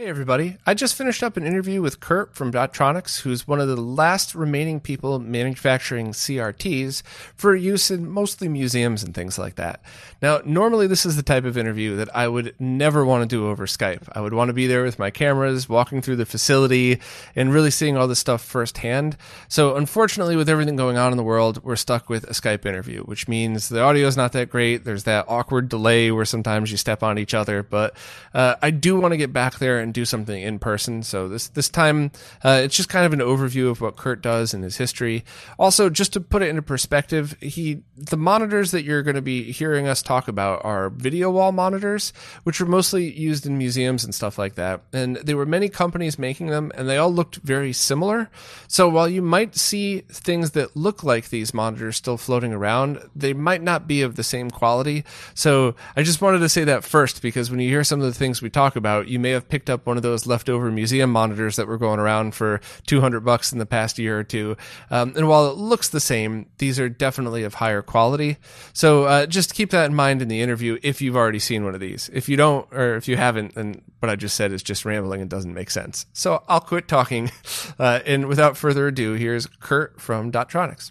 Hey, everybody. I just finished up an interview with Kurt from Dotronix, who's one of the last remaining people manufacturing CRTs for use in mostly museums and things like that. Now, normally, this is the type of interview that I would never want to do over Skype. I would want to be there with my cameras, walking through the facility, and really seeing all this stuff firsthand. So, unfortunately, with everything going on in the world, we're stuck with a Skype interview, which means the audio is not that great. There's that awkward delay where sometimes you step on each other. But uh, I do want to get back there and do something in person. So this this time, uh, it's just kind of an overview of what Kurt does and his history. Also, just to put it into perspective, he the monitors that you're going to be hearing us talk about are video wall monitors, which are mostly used in museums and stuff like that. And there were many companies making them, and they all looked very similar. So while you might see things that look like these monitors still floating around, they might not be of the same quality. So I just wanted to say that first because when you hear some of the things we talk about, you may have picked up up one of those leftover museum monitors that were going around for 200 bucks in the past year or two. Um, and while it looks the same, these are definitely of higher quality. So uh, just keep that in mind in the interview if you've already seen one of these. If you don't, or if you haven't, then what I just said is just rambling and doesn't make sense. So I'll quit talking. Uh, and without further ado, here's Kurt from Dotronix.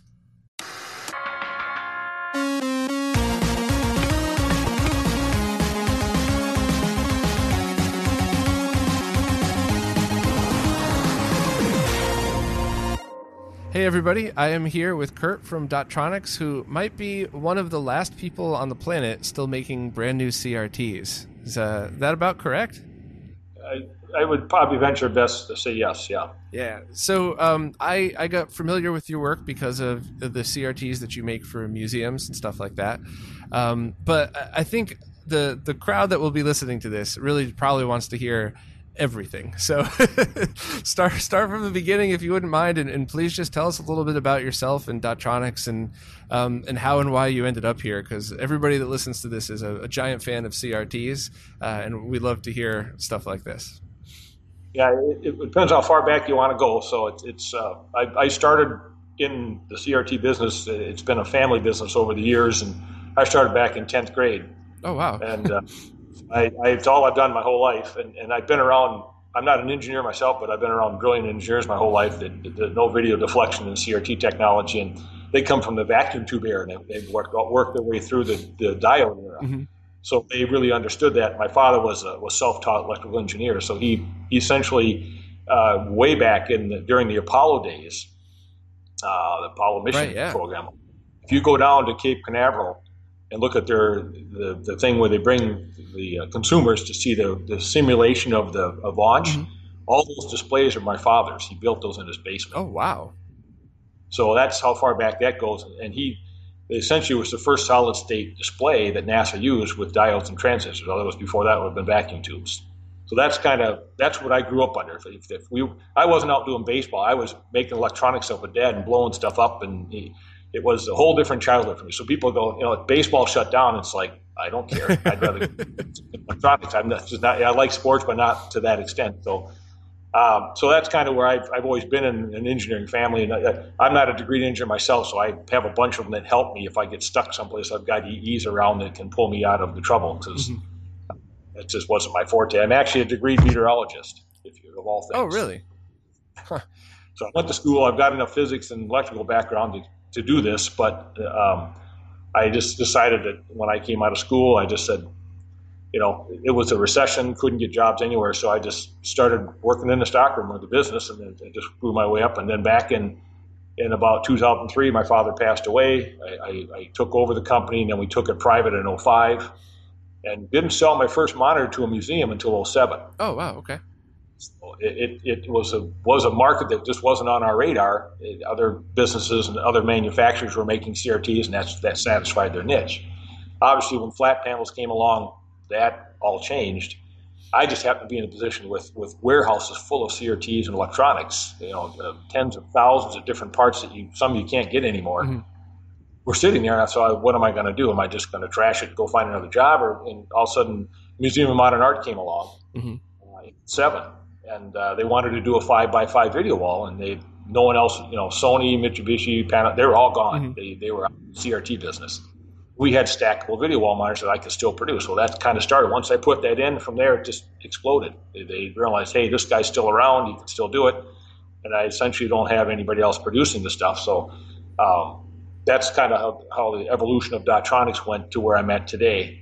Hey, everybody. I am here with Kurt from Dotronix, who might be one of the last people on the planet still making brand new CRTs. Is uh, that about correct? I, I would probably venture best to say yes, yeah. Yeah. So um, I, I got familiar with your work because of the CRTs that you make for museums and stuff like that. Um, but I think the, the crowd that will be listening to this really probably wants to hear everything. So start start from the beginning if you wouldn't mind, and, and, please just tell us a little bit about yourself and Dotronix and um, and how and why you ended up here. Because everybody that listens to this is a, a giant fan of CRTs, uh, and we love to hear stuff like this. Yeah, it, it, depends how far back you want to go. So it, it's uh, I, I started in the CRT business. It's been a family business over the years, and I started back in tenth grade. Oh wow! And uh, I, I, it's all I've done my whole life, and, and I've been around. I'm not an engineer myself, but I've been around brilliant engineers my whole life that, that know video deflection and CRT technology, and they come from the vacuum tube era, and they, have worked, worked their way through the, the diode era. Mm-hmm. So they really understood that. My father was a, was self-taught electrical engineer, so he, he essentially uh, way back in the, during the Apollo days, uh, the Apollo mission right, yeah. program. If you go down to Cape Canaveral and look at their the, the thing where they bring the uh, consumers to see the, the simulation of the of launch. Mm-hmm. All those displays are my father's. He built those in his basement. Oh wow! So that's how far back that goes. And he essentially was the first solid state display that NASA used with diodes and transistors. Otherwise, before that would have been vacuum tubes. So that's kind of that's what I grew up under. If, if, we, I wasn't out doing baseball. I was making electronics up with Dad and blowing stuff up, and he, it was a whole different childhood for me. So people go, you know, baseball shut down. It's like I don't care. I'd rather electronics. I'm not, just not. I like sports, but not to that extent. So, um, so that's kind of where I've, I've always been in an engineering family, and I, I'm not a degree engineer myself, so I have a bunch of them that help me if I get stuck someplace. I've got EEs around that can pull me out of the trouble because mm-hmm. it just wasn't my forte. I'm actually a degree meteorologist, if you of all things. Oh, really? Huh. So I went to school. I've got enough physics and electrical background to, to do this, but um, I just decided that when I came out of school, I just said, you know, it was a recession, couldn't get jobs anywhere, so I just started working in the stockroom of the business, and then I just grew my way up. And then back in in about 2003, my father passed away. I, I, I took over the company, and then we took it private in 05, and didn't sell my first monitor to a museum until 07. Oh wow, okay it, it, it, was a was a market that just wasn't on our radar. It, other businesses and other manufacturers were making CRTs, and that's that satisfied their niche. Obviously, when flat panels came along, that all changed. I just happened to be in a position with, with warehouses full of CRTs and electronics, you know, uh, tens of thousands of different parts that you some you can't get anymore. Mm-hmm. We're sitting there, and so what am I going to do? Am I just going to trash it, go find another job, or and all of a sudden, Museum of Modern Art came along, mm-hmm. uh, seven, and uh, they wanted to do a five by five video wall, and they no one else, you know, Sony, Mitsubishi, Panasonic, they were all gone. Mm-hmm. They they were CRT business we had stackable video wall monitors that I could still produce. Well, that kind of started. Once I put that in, from there it just exploded. They, they realized, hey, this guy's still around. He can still do it. And I essentially don't have anybody else producing the stuff. So um, that's kind of how, how, the evolution of Dotronix went to where I'm at today.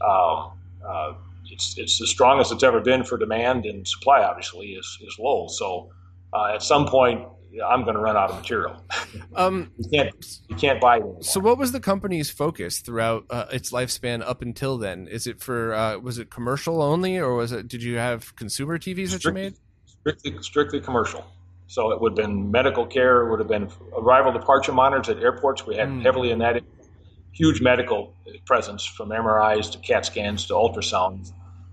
Um, uh, it's, it's the strongest it's ever been for demand and supply, obviously, is, is low. So uh, at some point, I'm going to run out of material. Um, you can't you can't buy it. So, what was the company's focus throughout uh, its lifespan up until then? Is it for uh, was it commercial only, or was it? Did you have consumer TVs that you made? Strictly strictly commercial. So it would have been medical care. It would have been arrival departure monitors at airports. We had mm. heavily in that huge medical presence from MRIs to CAT scans to ultrasounds,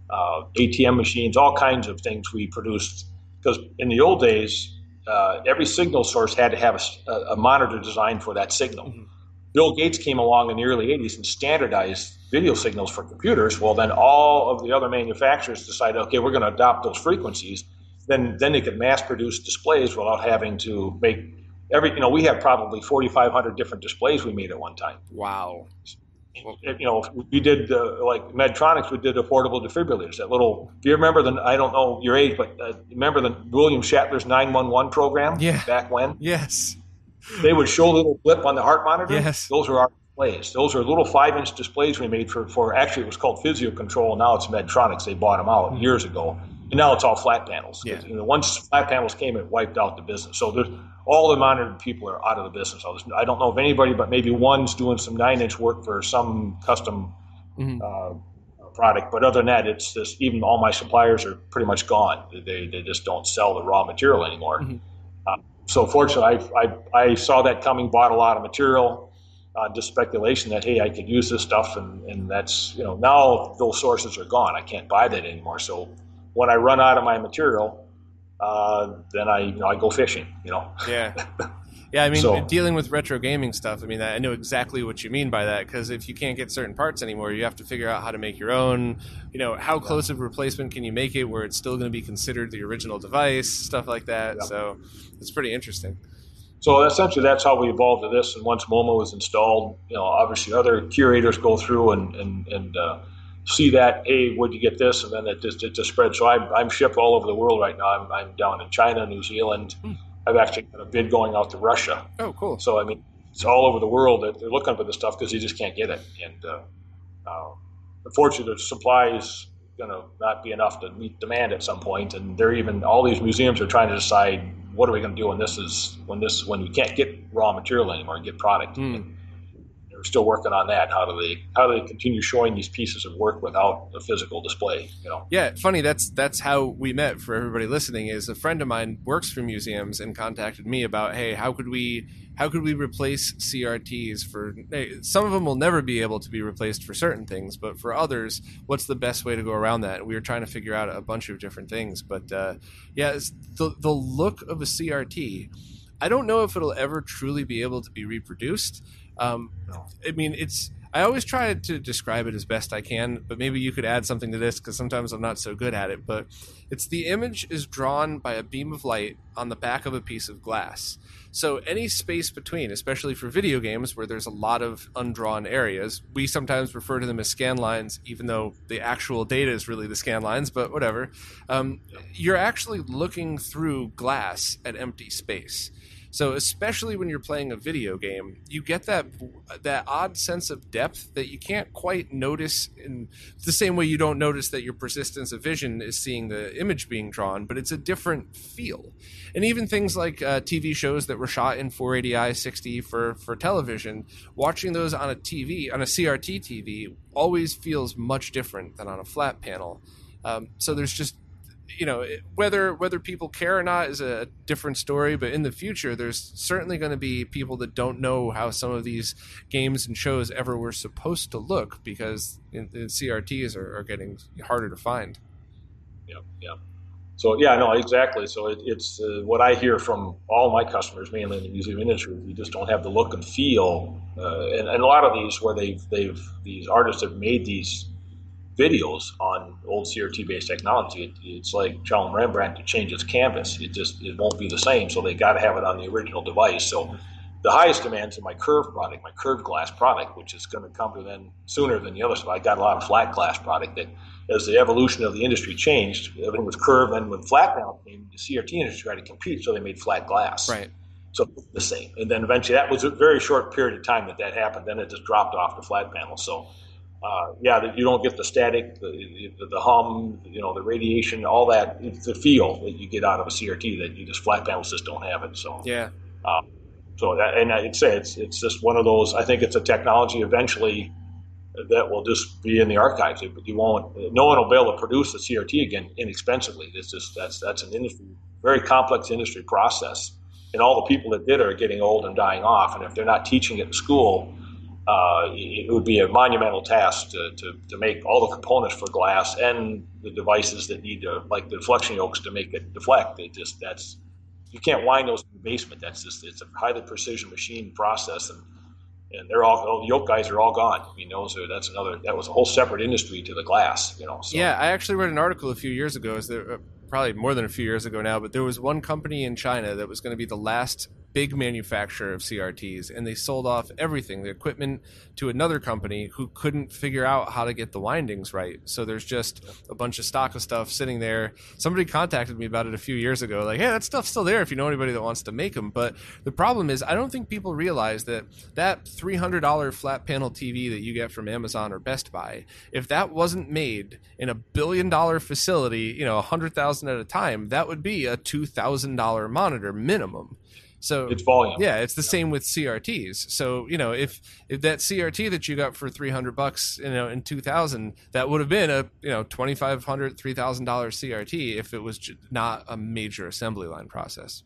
uh, ATM machines, all kinds of things we produced. Because in the old days, uh, every signal source had to have a, a monitor designed for that signal. Mm-hmm. Bill Gates came along in the early 80s and standardized video signals for computers. Well, then all of the other manufacturers decided, okay, we're going to adopt those frequencies. Then, then they could mass produce displays without having to make every, you know, we had probably 4,500 different displays we made at one time. Wow you know, we did uh, like Medtronics. We did affordable defibrillators. That little. Do you remember the? I don't know your age, but uh, remember the William one one program? Yeah. Back when? Yes. They would show a little blip on the heart monitor. Yes. Those are our displays. Those are little five inch displays we made for for. Actually, it was called Physio Control. Now it's Medtronics. They bought them out mm-hmm. years ago. And now it's all flat panels. Yeah. You know, once flat panels came, it wiped out the business. So there's all the monitored people are out of the business. I don't know of anybody, but maybe one's doing some nine inch work for some custom mm-hmm. uh, product. But other than that, it's just even all my suppliers are pretty much gone. They, they just don't sell the raw material anymore. Mm-hmm. Uh, so fortunately, I, I, I, saw that coming, bought a lot of material. Uh, just speculation that hey, I could use this stuff, and, and that's you know now those sources are gone. I can't buy that anymore. So when I run out of my material, uh, then I you know I go fishing. You know. Yeah. Yeah, I mean, so, dealing with retro gaming stuff. I mean, I know exactly what you mean by that because if you can't get certain parts anymore, you have to figure out how to make your own. You know, how close of replacement can you make it where it's still going to be considered the original device, stuff like that. Yeah. So it's pretty interesting. So essentially, that's how we evolved to this. And once MoMA was installed, you know, obviously other curators go through and and and uh, see that, hey, would you get this? And then it just, it just spreads. So I'm, I'm shipped all over the world right now. I'm, I'm down in China, New Zealand. Hmm. I've actually got a bid going out to Russia. Oh, cool. So, I mean, it's all over the world. That they're looking for this stuff because you just can't get it. And uh, uh, unfortunately, the supply is going to not be enough to meet demand at some point. And they're even, all these museums are trying to decide what are we going to do when this is, when this, when we can't get raw material anymore and get product. Hmm. And, we're still working on that. How do they how do they continue showing these pieces of work without a physical display? You know. Yeah, funny. That's that's how we met. For everybody listening, is a friend of mine works for museums and contacted me about, hey, how could we how could we replace CRTs for some of them will never be able to be replaced for certain things, but for others, what's the best way to go around that? We were trying to figure out a bunch of different things, but uh, yeah, the the look of a CRT. I don't know if it'll ever truly be able to be reproduced um, I mean, it's. I always try to describe it as best I can, but maybe you could add something to this because sometimes I'm not so good at it. But it's the image is drawn by a beam of light on the back of a piece of glass. So any space between, especially for video games where there's a lot of undrawn areas, we sometimes refer to them as scan lines, even though the actual data is really the scan lines. But whatever, um, you're actually looking through glass at empty space. So especially when you're playing a video game, you get that that odd sense of depth that you can't quite notice in the same way you don't notice that your persistence of vision is seeing the image being drawn, but it's a different feel. And even things like uh, TV shows that were shot in 480i 60 for for television, watching those on a TV on a CRT TV always feels much different than on a flat panel. Um, so there's just you know whether whether people care or not is a different story but in the future there's certainly going to be people that don't know how some of these games and shows ever were supposed to look because in, in crts are, are, getting harder to find yeah, yeah. So yeah, no, exactly. So it, it's uh, what I hear from all my customers, mainly in the museum industry. You just don't have the look and feel, uh, and, and, a lot of these where they've they've these artists have made these videos on old CRT based technology. It, it's like telling Rembrandt to change its canvas. It just it won't be the same. So they got to have it on the original device. So the highest demands in my curved product, my curved glass product, which is going to come to then sooner than the other stuff. I got a lot of flat glass product that, as the evolution of the industry changed, everything was curved. And when flat panel came, the CRT industry tried to compete, so they made flat glass. Right. So the same. And then eventually, that was a very short period of time that that happened. Then it just dropped off the flat panel. So. Uh, yeah, you don't get the static, the, the, the, hum, you know, the radiation, all that, the feel that you get out of a CRT that you just flat panels just don't have it. So yeah, um, so, that, and I'd say it's it's just one of those. I think it's a technology eventually that will just be in the archives. But you won't. No one will be able to produce the CRT again inexpensively. It's just that's that's an industry, very complex industry process, and all the people that did are getting old and dying off. And if they're not teaching it in school, uh, it would be a monumental task to, to, to make all the components for glass and the devices that need to, like the deflection yokes, to make it deflect. It just that's you can't wind those in the basement. That's just it's a highly precision machine process, and and they're all the yoke guys are all gone. I mean, those are that's another that was a whole separate industry to the glass. You know. So. Yeah, I actually read an article a few years ago. Is there uh, probably more than a few years ago now? But there was one company in China that was going to be the last big manufacturer of CRTs, and they sold off everything, the equipment, to another company who couldn't figure out how to get the windings right. So there's just a bunch of stock of stuff sitting there. Somebody contacted me about it a few years ago, like, hey, that stuff's still there if you know anybody that wants to make them. But the problem is, I don't think people realize that that $300 flat panel TV that you get from Amazon or Best Buy, if that wasn't made in a billion dollar facility, you know, 100,000 at a time, that would be a $2,000 monitor minimum. So it's volume. Yeah, it's the yeah. same with CRTs. So you know, if if that CRT that you got for three hundred bucks, you know, in two thousand, that would have been a you know twenty five hundred, three thousand dollars CRT if it was not a major assembly line process.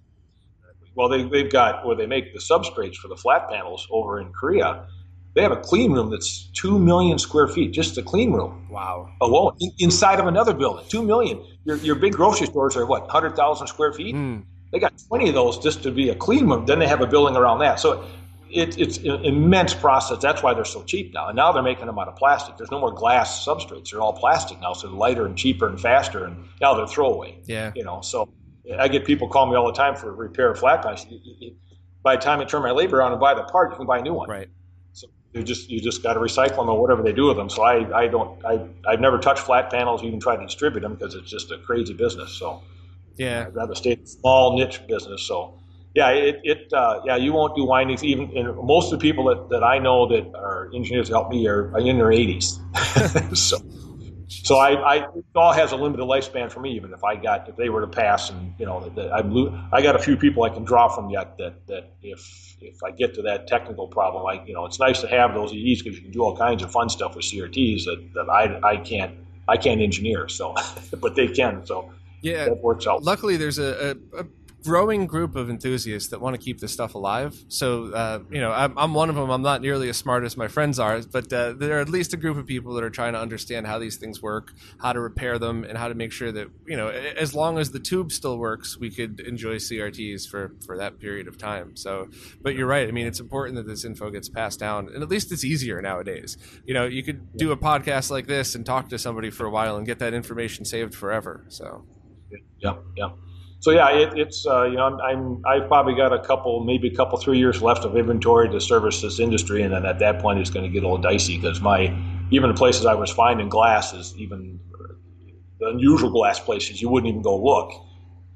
Well, they they've got where they make the substrates for the flat panels over in Korea. They have a clean room that's two million square feet, just the clean room. Wow. Alone inside of another building, two million. Your your big grocery stores are what, hundred thousand square feet. Mm they got 20 of those just to be a clean room. Then they have a building around that. So it, it's an immense process. That's why they're so cheap now. And now they're making them out of plastic. There's no more glass substrates. They're all plastic now. So they're lighter and cheaper and faster. And now they're throwaway. Yeah. You know, so I get people call me all the time for repair flat panels. By the time I turn my labor on and buy the part, you can buy a new one. Right. So you just you just got to recycle them or whatever they do with them. So I, I don't I I've never touched flat panels, even tried to distribute them because it's just a crazy business. So yeah, I'd rather stay in a small niche business. So, yeah, it, it uh, yeah, you won't do windings. Even and most of the people that, that I know that are engineers help me are, in their 80s. so, so I, I, it all has a limited lifespan for me. Even if I got if they were to pass, and you know, that I I got a few people I can draw from yet that that if if I get to that technical problem, I you know, it's nice to have those EEs because you can do all kinds of fun stuff with CRTs that, that I I can't I can't engineer. So, but they can. So yeah, that works out. Luckily, there's a, a, a growing group of enthusiasts that want to keep this stuff alive. So, uh, you know, I'm, I'm, one of them. I'm not nearly as smart as my friends are, but uh, there are at least a group of people that are trying to understand how these things work, how to repair them, and how to make sure that, you know, as long as the tube still works, we could enjoy CRTs for, for that period of time. So, but you're right. I mean, it's important that this info gets passed down, and at least it's easier nowadays. You know, you could do a podcast like this and talk to somebody for a while and get that information saved forever. So, yeah, yeah. So yeah, it, it's uh, you know I'm, I'm I've probably got a couple, maybe a couple, three years left of inventory to service this industry, and then at that point it's going to get a little dicey because my even the places I was finding glass is even the unusual glass places you wouldn't even go look.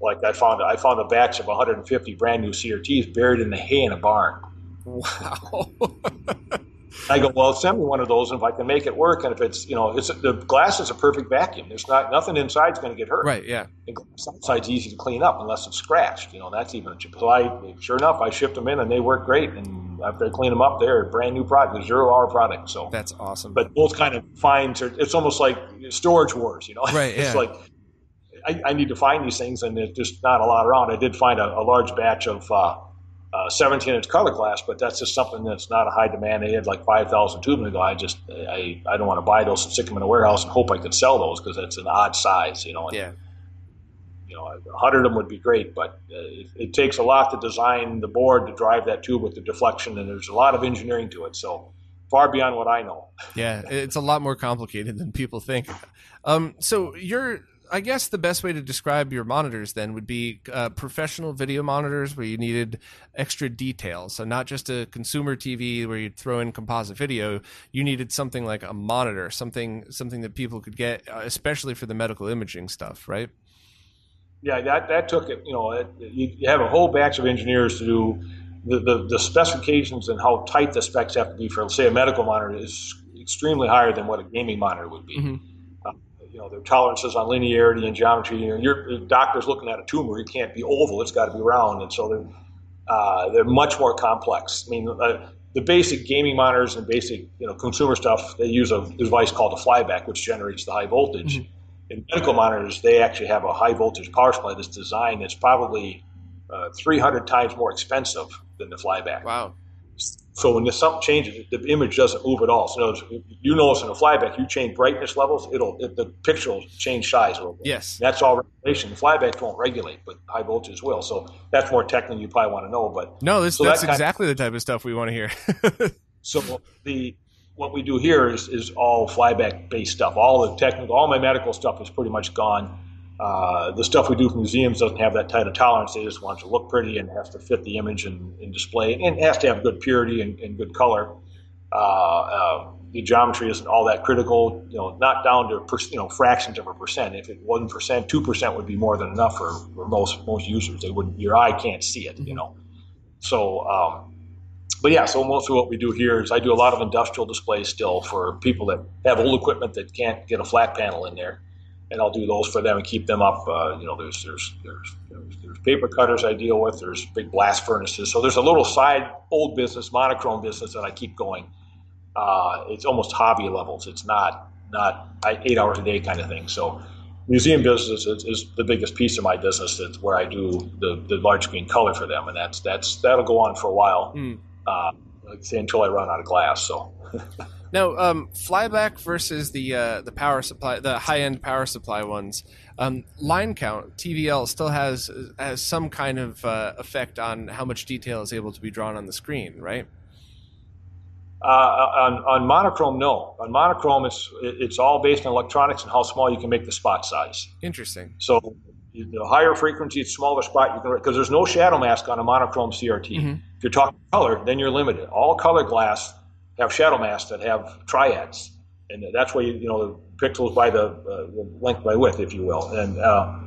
Like I found I found a batch of 150 brand new CRTs buried in the hay in a barn. Wow. I go, well, send me one of those, and if I can make it work, and if it's, you know, it's the glass is a perfect vacuum. There's not nothing inside is going to get hurt. Right. Yeah. And outside's easy to clean up unless it's scratched. You know, that's even. A chip. So I, sure enough, I shipped them in, and they work great. And after I clean them up, they're a brand new product, zero hour product. So that's awesome. But those kind of finds are, it's almost like storage wars. You know, right? it's yeah. like. I, I, need to find these things, and there's just not a lot around. I did find a, a large batch of uh, 17 inch color glass, but that's just something that's not a high demand. They had like 5,000 tubing ago. I just, I, I don't want to buy those and stick them in a warehouse and hope I could sell those because it's an odd size, you know. And, yeah. You know, 100 of them would be great, but uh, it, it, takes a lot to design the board to drive that tube with the deflection, and there's a lot of engineering to it. So far beyond what I know. Yeah, it's a lot more complicated than people think. Um, so you're I guess the best way to describe your monitors then would be uh, professional video monitors where you needed extra details. So not just a consumer TV where you'd throw in composite video. You needed something like a monitor, something something that people could get, uh, especially for the medical imaging stuff, right? Yeah, that that took it. You know, it, you have a whole batch of engineers to do the, the, the specifications and how tight the specs have to be for, say, a medical monitor is extremely higher than what a gaming monitor would be. Mm-hmm you know, their tolerances on linearity and geometry. You know, your doctor's looking at a tumor; it can't be oval; it's got to be round, and so they're uh, they're much more complex. I mean, uh, the basic gaming monitors and basic you know consumer stuff they use a device called a flyback, which generates the high voltage. Mm-hmm. In medical monitors, they actually have a high voltage power supply that's designed that's probably uh, 300 times more expensive than the flyback. Wow. So when the something changes, the image doesn't move at all. So you notice in a flyback, you change brightness levels, it'll it, the picture will change size a little bit. Yes, that's all regulation. The flyback won't regulate, but high voltage will. So that's more technical. You probably want to know, but no, this, so that's that exactly of, the type of stuff we want to hear. so the what we do here is is all flyback based stuff. All the technical, all my medical stuff is pretty much gone uh, the stuff we do for museums doesn't have that tight of tolerance. They just want it to look pretty and has to fit the image and, and display, and it has to have good purity and, and good color. Uh, uh, the geometry isn't all that critical. You know, not down to per, you know fractions of a percent. If it one percent, two percent would be more than enough for, for most most users. They wouldn't. Your eye can't see it. You mm-hmm. know. So, um, but yeah. So most of what we do here is I do a lot of industrial displays still for people that have old equipment that can't get a flat panel in there and I'll do those for them and keep them up. Uh, you know, there's, there's there's there's there's paper cutters I deal with. There's big blast furnaces. So there's a little side old business, monochrome business that I keep going. Uh, it's almost hobby levels. It's not not eight hours a day kind of thing. So museum business is, is, the biggest piece of my business. That's where I do the, the large screen color for them, and that's that's that'll go on for a while. Mm. Uh, like say until I run out of glass. So. Now, um, flyback versus the uh, the power supply, the high end power supply ones. Um, line count TVL still has has some kind of uh, effect on how much detail is able to be drawn on the screen, right? Uh, on, on monochrome, no. On monochrome, it's it's all based on electronics and how small you can make the spot size. Interesting. So the higher frequency, smaller spot you can because there's no shadow mask on a monochrome CRT. Mm-hmm. If you're talking color, then you're limited. All color glass have shadow masks that have triads, and that's where you, you know the pixels by the, uh, length by width, if you will, and uh,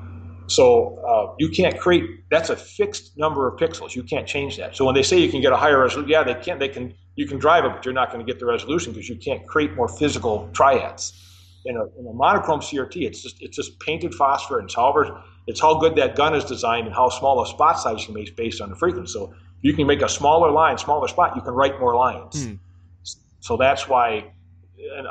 so uh, you can't create. That's a fixed number of pixels. You can't change that. So when they say you can get a higher resolution, yeah, they can. They can. You can drive it, but you're not going to get the resolution because you can't create more physical triads. In a, in a monochrome CRT, it's just it's just painted phosphor, and however it's how good that gun is designed and how small a spot size you can make based on the frequency. So you can make a smaller line, smaller spot, you can write more lines. Mm. So that's why,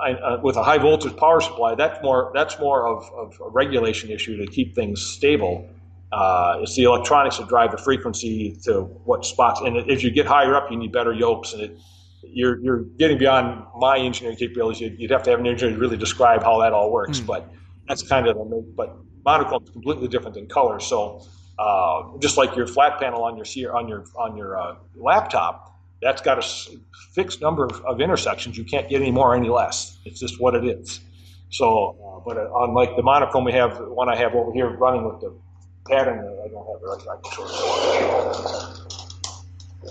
I, uh, with a high voltage power supply, that's more that's more of, of a regulation issue to keep things stable. Uh, it's the electronics that drive the frequency to what spots. And as you get higher up, you need better yokes, and it, you're you're getting beyond my engineering capabilities. You'd, you'd, have to have an engineer to really describe how that all works. Mm. But that's kind of the but monochrome is completely different than color. So uh, just like your flat panel on your on your on your uh, laptop that's got a fixed number of, of, intersections. You can't get any more or any less. It's just what it is. So, uh, but uh, unlike the monochrome we have, the one I have over here running with the pattern, uh, I don't have it right. I can show it.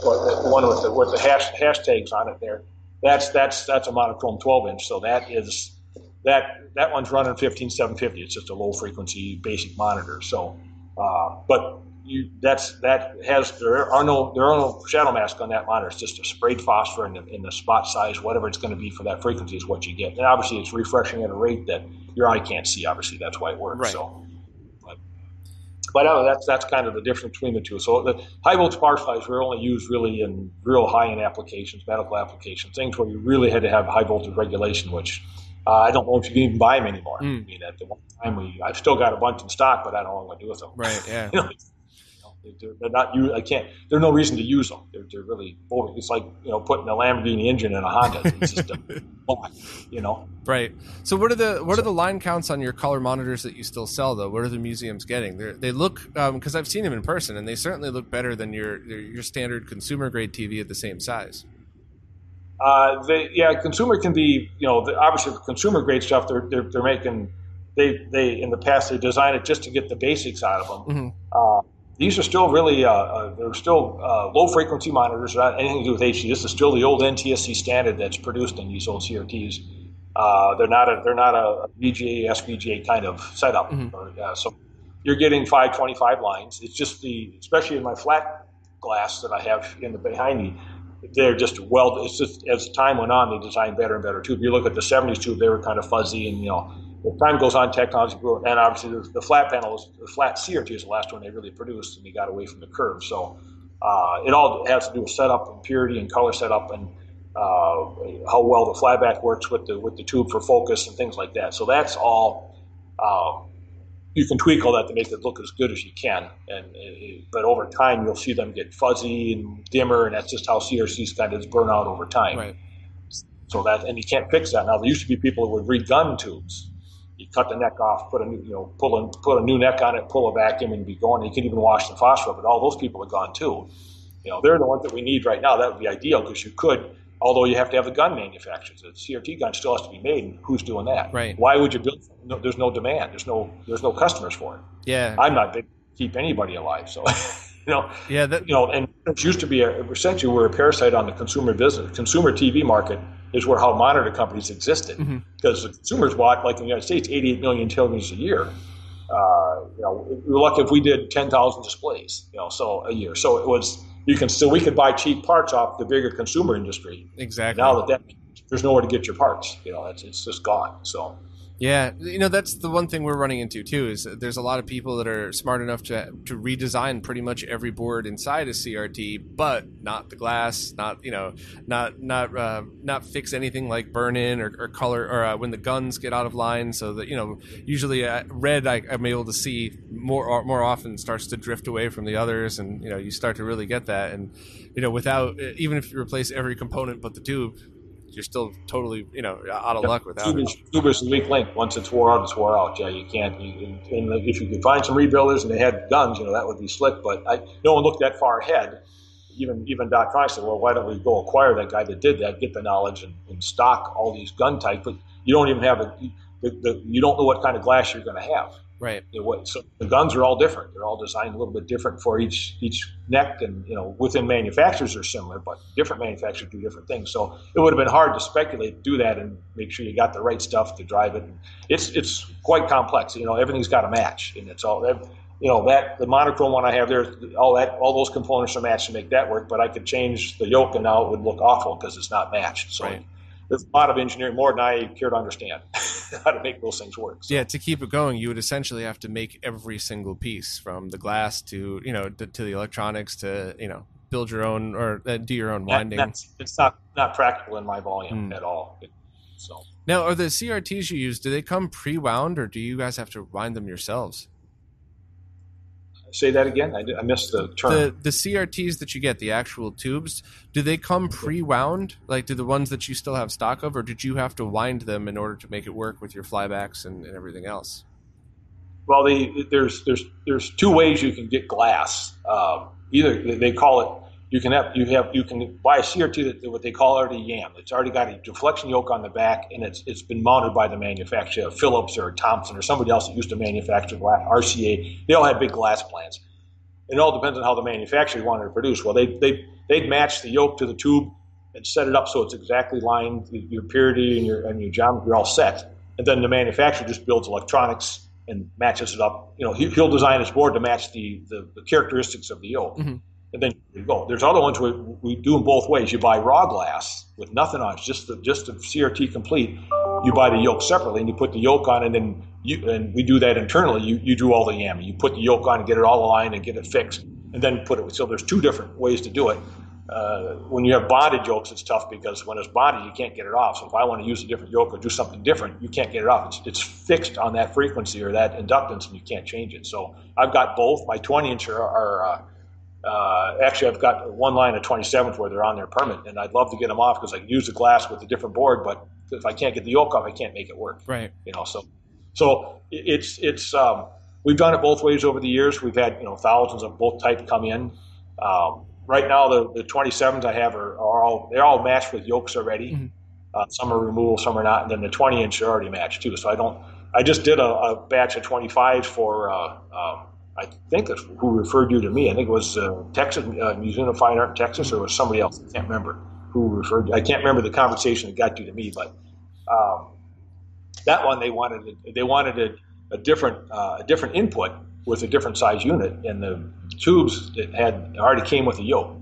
But the one with the with the hash, hashtags on it there, that's that's that's a monochrome 12 inch. So that is that that one's running 15750. It's just a low frequency basic monitor. So, uh, but you that's that has there are no there are no shadow masks on that monitor. It's just a sprayed phosphor in the, in the spot size, whatever it's going to be for that frequency is what you get. And obviously, it's refreshing at a rate that your eye can't see. Obviously, that's why it works. Right. So, but, but uh, that's that's kind of the difference between the two. So the high voltage power supplies were only used really in real high end applications, medical applications, things where you really had to have high voltage regulation, which. Uh, I don't know if you can even buy them anymore. Mm. I mean, at the one time we, I've still got a bunch in stock, but I don't know what to do with them. Right. Yeah. you know, They're, they're not. I can't. There's no reason to use them. They're, they're really. It's like you know putting a Lamborghini engine in a Honda. It's just a you know. Right. So what are the what are the line counts on your color monitors that you still sell though? What are the museums getting? They're, they look because um, I've seen them in person and they certainly look better than your your standard consumer grade TV at the same size. Uh, they, yeah, consumer can be, you know, the, obviously consumer grade stuff. They're, they're, they're making, they they in the past they designed it just to get the basics out of them. Mm-hmm. Uh, these are still really, uh, uh, they're still uh, low frequency monitors, not anything to do with HD. This is still the old NTSC standard that's produced in these old CRTs. Uh, they're not a they're not a VGA SVGA kind of setup. Mm-hmm. Or, so you're getting 525 lines. It's just the especially in my flat glass that I have in the behind me they're just well. It's just as time went on, they designed better and better tube. You look at the '70s tube; they were kind of fuzzy, and you know, as time goes on, technology grew, and obviously the, the flat panel, the flat CRT is the last one they really produced, and they got away from the curve. So uh, it all has to do with setup and purity and color setup and uh, how well the flyback works with the with the tube for focus and things like that. So that's all. Um, you can tweak all that to make it look as good as you can. And uh, but over time, you'll see them get fuzzy and dimmer, and that's just how CRTs kind of burn out over time. Right. So that and you can't fix that now. There used to be people who would regun tubes. You cut the neck off, put a new, you know, pull a, put a new neck on it, pull a vacuum, and be going. You could even wash the phosphor, but all those people are gone too. You know, they're the ones that we need right now. That would be ideal because you could although you have to have the gun manufacturers. The CRT gun still has to be made, and who's doing that? Right. Why would you build? No, there's no demand. There's no there's no customers for it. Yeah. I'm not big keep anybody alive, so you know. Yeah. That, you know, and it used to be a, essentially we're a parasite on the consumer business. Consumer TV market is where how monitor companies existed mm-hmm. because the consumers watch, like in the United States 88 million televisions a year. Uh, you know, we are lucky if we did 10,000 displays, you know, so a year. So it was you can still we could buy cheap parts off the bigger consumer industry. Exactly. Now that, that there's nowhere to get your parts, you know, it's it's just gone. So yeah, you know that's the one thing we're running into too is there's a lot of people that are smart enough to to redesign pretty much every board inside a CRT, but not the glass, not you know, not not uh, not fix anything like burn in or, or color or uh, when the guns get out of line. So that you know, usually uh, red I, am able to see more more often starts to drift away from the others, and you know you start to really get that. And you know, without even if you replace every component but the tube, you're still totally you know out of yep. luck without Tubers, it. Tubers weak link. Once it's wore out, it's wore out. Yeah, you can't. You, and if you could find some rebuilders and they had guns, you know that would be slick. But I, no one looked that far ahead. Even even Dotronix said, well, why don't we go acquire that guy that did that, get the knowledge and, and stock all these gun types, but you don't even have a. The, the, you don't know what kind of glass you're going to have. Right. So the guns are all different. They're all designed a little bit different for each each neck, and you know within manufacturers are similar, but different manufacturers do different things. So it would have been hard to speculate, do that, and make sure you got the right stuff to drive it. It's it's quite complex. You know everything's got to match, and it's all that. you know that the monochrome one I have there, all that all those components are matched to make that work. But I could change the yoke, and now it would look awful because it's not matched. So. Right there's a lot of engineering more than I care to understand how to make those things work. So. Yeah, to keep it going, you would essentially have to make every single piece from the glass to you know to, to the electronics to you know build your own or uh, do your own winding. That, it's not not practical in my volume mm. at all. It, so now, are the CRTs you use? Do they come pre-wound, or do you guys have to wind them yourselves? Say that again. I, I missed the term. The, the CRTs that you get, the actual tubes, do they come pre-wound? Like, do the ones that you still have stock of, or did you have to wind them in order to make it work with your flybacks and, and everything else? Well, the, there's there's there's two ways you can get glass. Um, either they call it you can have you have you can buy a CRT that what they call already YAM. It's already got a deflection yoke on the back, and it's it's been mounted by the manufacturer, Philips or Thomson or somebody else that used to manufacture glass. RCA. They all had big glass plants. It all depends on how the manufacturer wanted to produce. Well, they they they'd match the yoke to the tube and set it up so it's exactly lined. Your purity and your and your geometry are all set, and then the manufacturer just builds electronics and matches it up. You know, he, will design his board to match the, the, the characteristics of the yoke. Mm-hmm and then you go. There's other ones where we do them both ways. You buy raw glass with nothing on it, just the just the CRT complete. You buy the yoke separately, and you put the yoke on, and then you and we do that internally. You you do all the yamming. You put the yoke on and get it all aligned and get it fixed, and then put it. So there's two different ways to do it. uh, when you have bonded yokes, it's tough because when it's bonded, you can't get it off. So if I want to use a different yoke or do something different, you can't get it off. It's, it's fixed on that frequency or that inductance, and you can't change it. So I've got both. My 20 inch are, are uh, uh, actually, I've got one line of 27s where they're on their permit, and I'd love to get them off because I can use the glass with a different board. But if I can't get the yoke off, I can't make it work. Right. You know, so so it's it's um, we've done it both ways over the years. We've had you know thousands of both types come in. Um, right now, the, the 27s I have are, are all they're all matched with yokes already. Mm-hmm. Uh, some are removable, some are not, and then the 20 inch are already matched too. So I don't. I just did a, a batch of 25s for. Uh, um, I think who referred you to me. I think it was uh, Texas uh, Museum of Fine Art in Texas, or it was somebody else. I can't remember who referred. I can't remember the conversation that got you to me, but um, that one they wanted they wanted a, a different uh, a different input with a different size unit, and the tubes that had already came with a yoke.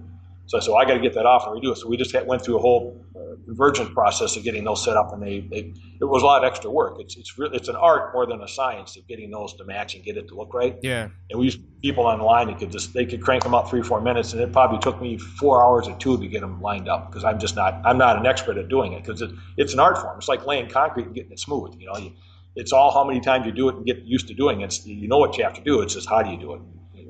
So I said, well, I got to get that off and redo it. So we just had, went through a whole uh, convergence process of getting those set up, and they, they it was a lot of extra work. It's it's really it's an art more than a science of getting those to match and get it to look right. Yeah. And we used people online that could just they could crank them up three four minutes, and it probably took me four hours or two to get them lined up because I'm just not I'm not an expert at doing it because it, it's an art form. It's like laying concrete and getting it smooth. You know, you, it's all how many times you do it and get used to doing it. It's, you know what you have to do. It's just how do you do it?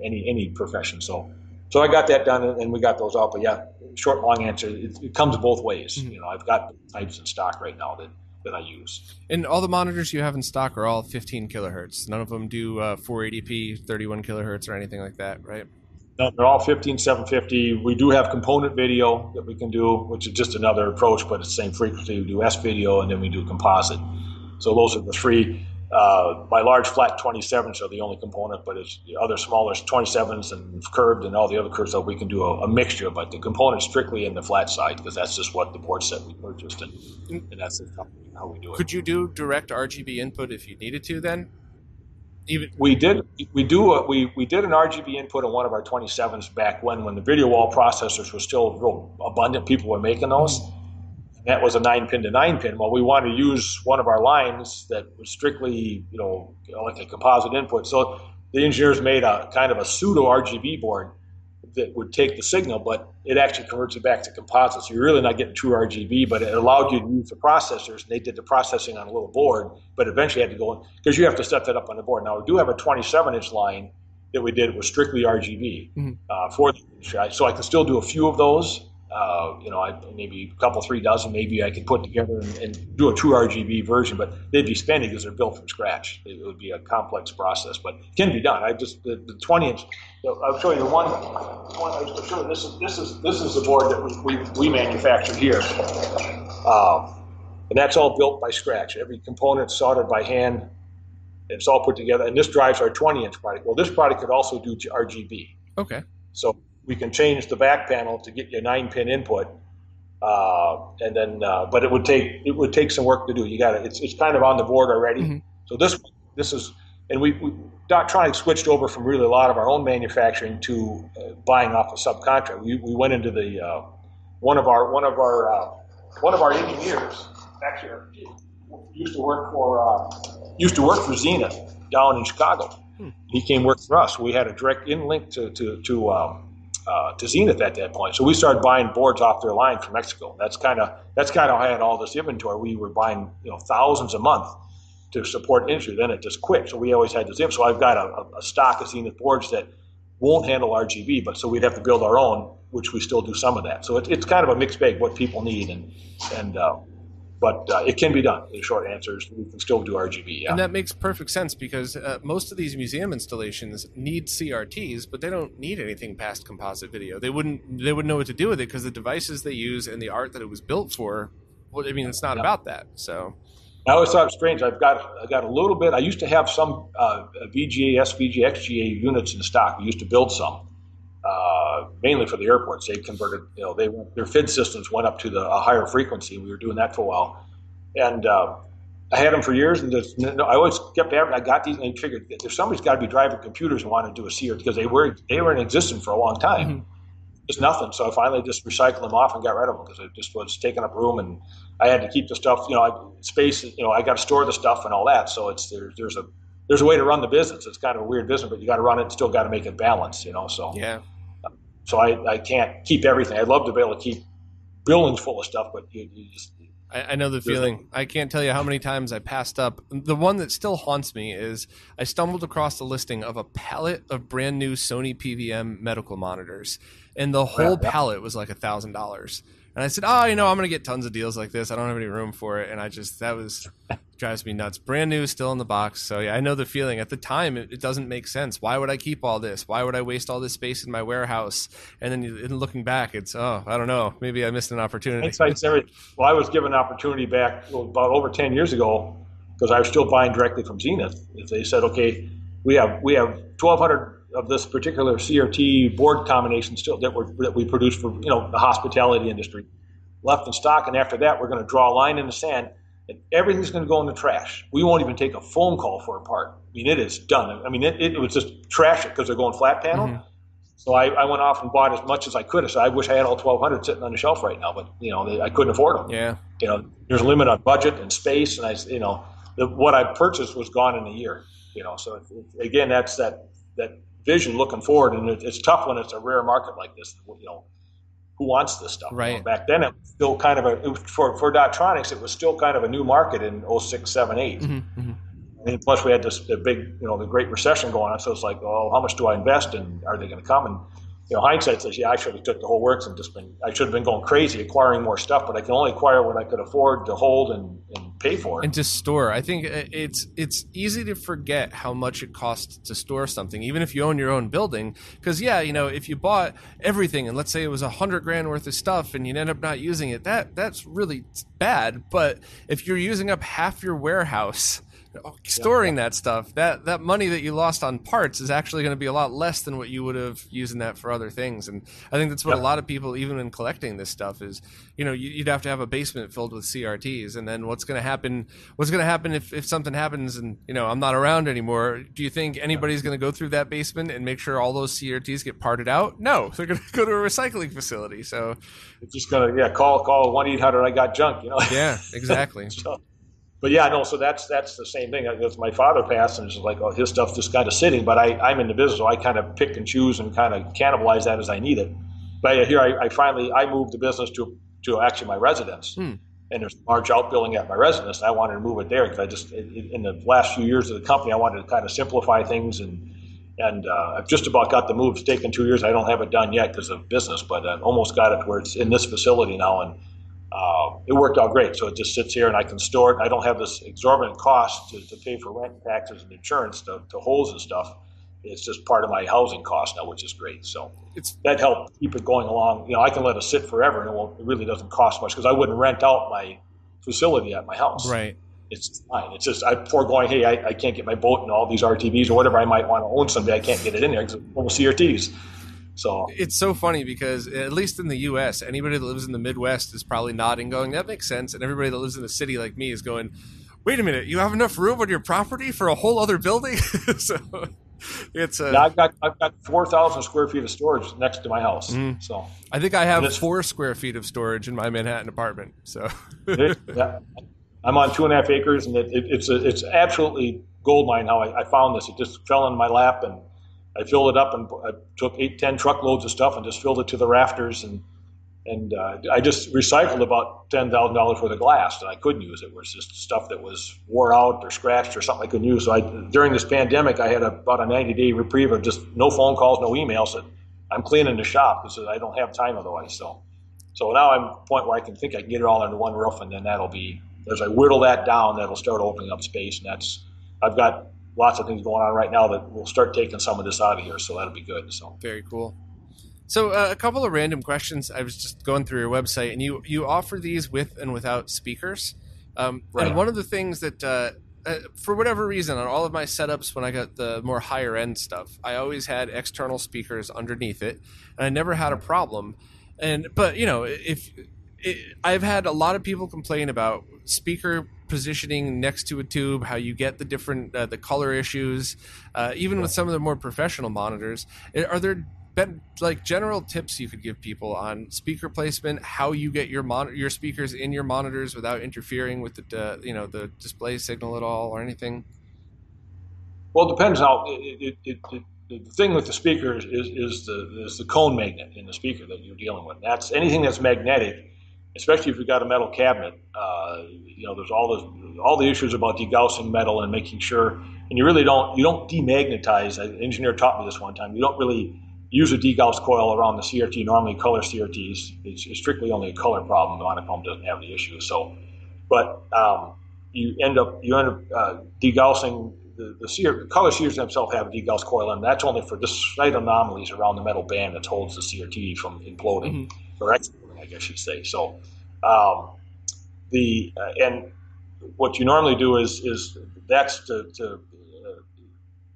Any any profession. So so I got that done and we got those out. But yeah, short long answer, it, it comes both ways. Mm-hmm. You know, I've got types in stock right now that that I use. And all the monitors you have in stock are all 15 kilohertz. None of them do uh, 480p, 31 kilohertz, or anything like that, right? No, they're all 15 750. We do have component video that we can do, which is just another approach, but it's the same frequency. We do S video and then we do composite. So those are the three. Uh, my large flat 27s are the only component, but it's the other smaller 27s and curved and all the other curves that we can do a, a mixture. But the component strictly in the flat side because that's just what the board set we purchased, and, and that's how we do it. Could you do direct RGB input if you needed to? Then, even we did we do a, we we did an RGB input on one of our 27s back when when the video wall processors were still real abundant. People were making those. Mm-hmm that was a nine pin to nine pin. Well, we wanted to use one of our lines that was strictly, you know, like a composite input. So the engineers made a kind of a pseudo RGB board that would take the signal, but it actually converts it back to composite. So you're really not getting true RGB, but it allowed you to use the processors. And they did the processing on a little board, but eventually had to go in because you have to set that up on the board. Now we do have a 27 inch line that we did was strictly RGB mm-hmm. uh, for the so I can still do a few of those uh, you know, I, maybe a couple, three dozen, maybe I could put together and, and do a true RGB version, but they'd be spendy because they're built from scratch. It would be a complex process, but it can be done. I just the, the 20 inch. I'll show you the one. one show this is this is this is the board that we we, we manufactured here, um, and that's all built by scratch. Every component soldered by hand. It's all put together, and this drives our 20 inch product. Well, this product could also do RGB. Okay. So we can change the back panel to get you nine pin input. Uh, and then, uh, but it would take it would take some work to do. You got it. It's it's kind of on the board already. Mm-hmm. So this this is, and we, we Dotronix switched over from really a lot of our own manufacturing to uh, buying off a subcontract. We, we went into the uh, one of our one of our uh, one of our engineers actually used to work for uh, used to work for Zenith down in Chicago. Hmm. He came work for us. We had a direct in link to to to um, uh, to Zenith at that point. So we started buying boards off their line from Mexico. That's kind of that's kind of how I had all this inventory. We were buying you know thousands a month to support industry. Then it just quit. So we always had this. So I've got a, a stock of Zenith boards that won't handle RGB, but so we'd have to build our own, which we still do some of that. So it, it's kind of a mixed bag what people need and and uh, but uh, it can be done. In short answers, we can still do RGB. Yeah. And that makes perfect sense because uh, most of these museum installations need CRTs, but they don't need anything past composite video. They wouldn't they wouldn't know what to do with it because the devices they use and the art that it was built for. Well, I mean, it's not yeah. about that. So. I always thought it was strange. I've got I got a little bit. I used to have some uh, VGA, SVG, XGA units in stock. We used to build some, uh, mainly for the airports. They converted, you know, they their FID systems went up to the a higher frequency. We were doing that for a while, and uh, I had them for years. And just, I always kept having. I got these, and I figured if somebody's got to be driving computers and want to do a CR because they were they were in existence for a long time. Mm-hmm. Just nothing. So I finally just recycled them off and got rid of them because it just was taking up room, and I had to keep the stuff. You know, I, space. You know, I got to store the stuff and all that. So it's there, there's a there's a way to run the business. It's kind of a weird business, but you got to run it and still got to make it balanced, you know. So yeah. So I, I can't keep everything. I'd love to be able to keep buildings full of stuff, but you, you just I, I, know the feeling. I can't tell you how many times I passed up. The one that still haunts me is I stumbled across the listing of a pallet of brand new Sony PVM medical monitors, and the whole yeah, yeah. pallet was like a thousand dollars. And I said, "Oh, you know, I'm going to get tons of deals like this. I don't have any room for it." And I just that was drives me nuts. Brand new, still in the box. So yeah, I know the feeling. At the time, it, it, doesn't make sense. Why would I keep all this? Why would I waste all this space in my warehouse? And then you, looking back, it's oh, I don't know. Maybe I missed an opportunity. Well, I was given an opportunity back about over ten years ago because I was still buying directly from Zenith. If they said, "Okay, we have we have 1,200 of this particular CRT board combination still that, we that we produce for you know the hospitality industry left in stock, and after that we're going to draw a line in the sand, and everything's going to go in the trash. We won't even take a phone call for a part. I mean, it is done. I mean, it, it was just trash it because they're going flat panel. Mm-hmm. So I, I, went off and bought as much as I could. So I wish I had all 1,200 sitting on the shelf right now, but you know they, I couldn't afford them. Yeah. You know, there's a limit on budget and space, and I, you know, the, what I purchased was gone in a year. You know, so again, that's that that vision looking forward, and it, it's tough when it's a rare market like this. You know, who wants this stuff? Right. You know, back then, it was still kind of a for for Dotronix, it was still kind of a new market in 06, 7, 8. Mm-hmm, mm-hmm. And plus, we had this the big, you know, the Great Recession going on. So it's like, oh, how much do I invest, and are they going to come? And you know, hindsight says, yeah, I should have took the whole works and just been, I should have been going crazy acquiring more stuff, but I can only acquire what I could afford to hold and, and pay for. And to store. I think uh, it's it's easy to forget how much it costs to store something, even if you own your own building. Because yeah, you know, if you bought everything and let's say it was a hundred grand worth of stuff and you end up not using it, that that's really bad. But if you're using up half your warehouse Oh, storing yeah. that stuff that that money that you lost on parts is actually going to be a lot less than what you would have using that for other things and i think that's what yeah. a lot of people even in collecting this stuff is you know you'd have to have a basement filled with crts and then what's going to happen what's going to happen if, if something happens and you know i'm not around anymore? Do you think anybody's going to go through that basement and make sure all those crts get parted out? No they're going to go to a recycling facility so it's just going to yeah call call 1-800 i got junk you know? Yeah exactly. So, but yeah, no. So that's that's the same thing. As my father passed, and it's like, oh, his stuff just kind of sitting. But I, I'm in the business, so I kind of pick and choose and kind of cannibalize that as I need it. But yeah, here I, I finally I moved the business to to actually my residence, hmm. and there's a large outbuilding at my residence. And I wanted to move it there because I just in the last few years of the company, I wanted to kind of simplify things and and uh, I've just about got the move. It's taken two years. I don't have it done yet because of business, but I almost got it where it's in this facility now and uh, it worked out great. So it just sits here and I can store it. I don't have this exorbitant cost to, to pay for rent, taxes, and insurance to, to holes and stuff. It's just part of my housing cost now, which is great. So it's that helped keep it going along. You know, I can let it sit forever, and it, won't, it really doesn't cost much because I wouldn't rent out my facility at my house. Right. It's fine. It's just I foregoing. Hey, I, I can't get my boat and all these RTVs or whatever I might want to own someday. I can't get it in there because it's almost CRTs. So it's so funny because at least in the U.S., anybody that lives in the Midwest is probably nodding, going, "That makes sense," and everybody that lives in the city like me is going, "Wait a minute, you have enough room on your property for a whole other building?" so it's a. Yeah, I've got I've got four thousand square feet of storage next to my house. Mm. So I think I have four square feet of storage in my Manhattan apartment. So yeah, I'm on two and a half acres, and it, it, it's a, it's absolutely gold mine. How I, I found this, it just fell in my lap and I filled it up and I took eight, ten truckloads of stuff and just filled it to the rafters and and uh, I just recycled about ten thousand dollars worth of glass that I couldn't use. It was just stuff that was wore out or scratched or something I couldn't use. So I, during this pandemic, I had a, about a ninety day reprieve of just no phone calls, no emails. That I'm cleaning the shop because I don't have time otherwise. So so now I'm at a point where I can think I can get it all under one roof, and then that'll be as I whittle that down, that'll start opening up space, and that's I've got lots of things going on right now that will start taking some of this out of here. So that'll be good. So very cool. So uh, a couple of random questions. I was just going through your website, and you you offer these with and without speakers. Um, right. And one of the things that, uh, uh, for whatever reason, on all of my setups when I got the more higher end stuff, I always had external speakers underneath it, and I never had a problem. And but you know, if it, I've had a lot of people complain about speaker positioning next to a tube, how you get the different uh, the color issues, uh, even with some of the more professional monitors. Are there been, like general tips you could give people on speaker placement, how you get your mon- your speakers in your monitors without interfering with the uh, you know the display signal at all or anything? Well, it depends how it, it, it, the thing with the speaker is, is the is the cone magnet in the speaker that you're dealing with. That's anything that's magnetic, especially if you've got a metal cabinet. Uh, you know, there's all those all the issues about degaussing metal and making sure, and you really don't you don't demagnetize. An engineer taught me this one time. You don't really use a degauss coil around the CRT. Normally, color CRTs it's, it's strictly only a color problem. The monochrome doesn't have the issue. So, but um, you end up you end up uh, degaussing the, the, the color sears themselves have a degauss coil, and that's only for the slight anomalies around the metal band that holds the CRT from imploding mm-hmm. or exploding, I guess you'd say. So, um, the uh, and what you normally do is is that's to, to uh,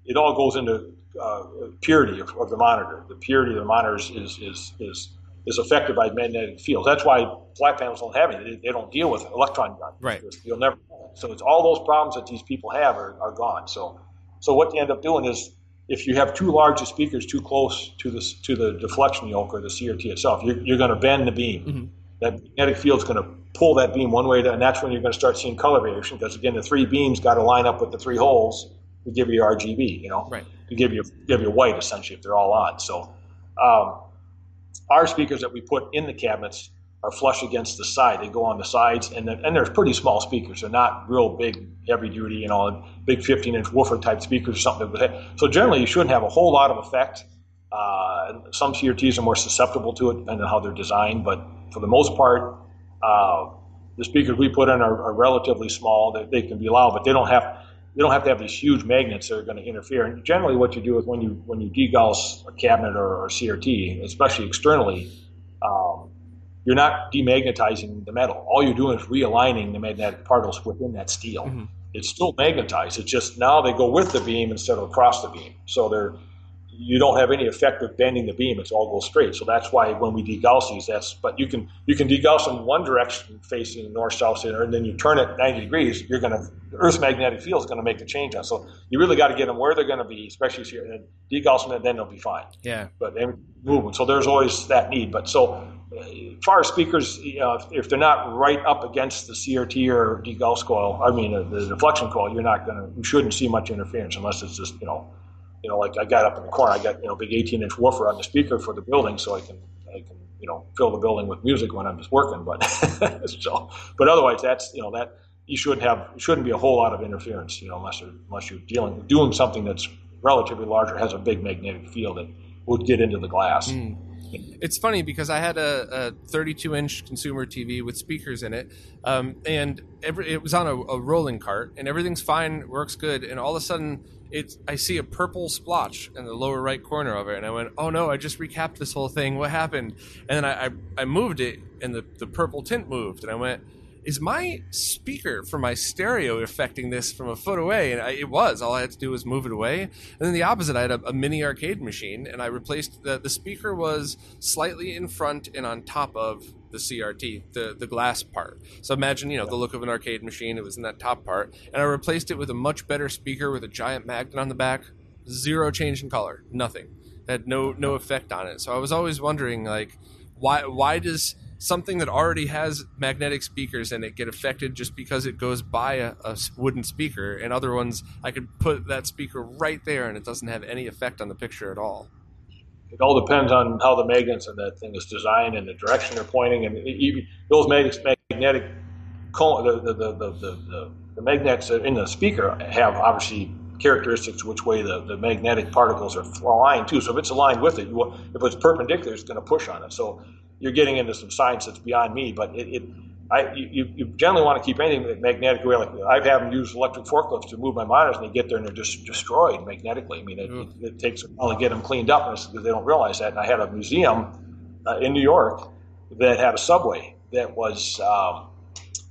it all goes into uh, purity of, of, the monitor. The purity of the monitor is is is, is, affected by magnetic fields. That's why flat panels don't have it. They, they don't deal with electron gun. Right. You'll never so it's all those problems that these people have are, are gone. So, so what you end up doing is if you have too large speakers too close to the, to the deflection yoke or the CRT itself, you're, you're going to bend the beam. Mm-hmm. That magnetic field is going to pull that beam one way, and that's when you're going to start seeing color variation because again, the three beams got to line up with the three holes to give you RGB. You know, right. to give you give you white essentially if they're all on. So, um, our speakers that we put in the cabinets are flush against the side. They go on the sides, and then, and they're pretty small speakers. They're not real big, heavy duty, you know, big 15 inch woofer type speakers or something. So generally, you shouldn't have a whole lot of effect. Uh, some CRTs are more susceptible to it depending on how they're designed, but for the most part, uh, the speakers we put in are, are relatively small. They, they, can be loud, but they don't have they don't have to have these huge magnets that are going to interfere. And generally, what you do is when you when you degauss a cabinet or, or CRT, especially externally. Um, you're not demagnetizing the metal. All you're doing is realigning the magnetic particles within that steel. Mm-hmm. It's still magnetized. It's just now they go with the beam instead of across the beam. So they're you don't have any effect of bending the beam. It's all goes straight. So that's why when we degauss these, that's but you can you can degauss in one direction facing north, south, center, and then you turn it 90 degrees. You're going to Earth's magnetic field is going to make a change on. So you really got to get them where they're going to be, especially here. And degauss them, and then they'll be fine. Yeah. But movement. So there's always that need. But so as far as speakers, you know, if, if, they're not right up against the CRT or degauss coil, I mean uh, the deflection coil, you're not gonna, you shouldn't see much interference unless it's just, you know, you know, like I got up in the corner, I got you know big 18 inch woofer on the speaker for the building, so I can, I can, you know, fill the building with music when I'm just working. But so, but otherwise, that's you know that you shouldn't have, shouldn't be a whole lot of interference, you know, unless you're, unless you're dealing doing something that's relatively larger, has a big magnetic field that would get into the glass. Mm. It's funny because I had a, a 32 inch consumer TV with speakers in it, um, and every, it was on a, a, rolling cart, and everything's fine, works good, and all of a sudden, it's I see a purple splotch in the lower right corner of it, and I went, "Oh no! I just recapped this whole thing. What happened?" And then I I, I moved it, and the the purple tint moved, and I went is my speaker for my stereo affecting this from a foot away? And I, it was. All I had to do was move it away. And then the opposite, I had a, a mini arcade machine, and I replaced the the speaker was slightly in front and on top of the CRT, the the glass part. So imagine, you know, the look of an arcade machine. It was in that top part, and I replaced it with a much better speaker with a giant magnet on the back. Zero change in color, nothing. It had no no effect on it. So I was always wondering, like, why why does something that already has magnetic speakers in it get affected just because it goes by a, a, wooden speaker and other ones i could put that speaker right there and it doesn't have any effect on the picture at all it all depends on how the magnets in that thing is designed and the direction they're pointing and those magnetic the, the, the, the, the, the magnets in the speaker have obviously characteristics which way the, the magnetic particles are aligned too. So if it's aligned with it, you, if it's perpendicular, it's going to push on it. So you're getting into some science that's beyond me, but it, it I, you, you generally want to keep anything magnetic away. Like I've had them use electric forklifts to move my monitors, and they get there and they're just destroyed magnetically. I mean, it, mm. it, it takes a while to get them cleaned up because they don't realize that. And I had a museum uh, in New York that had a subway that was um,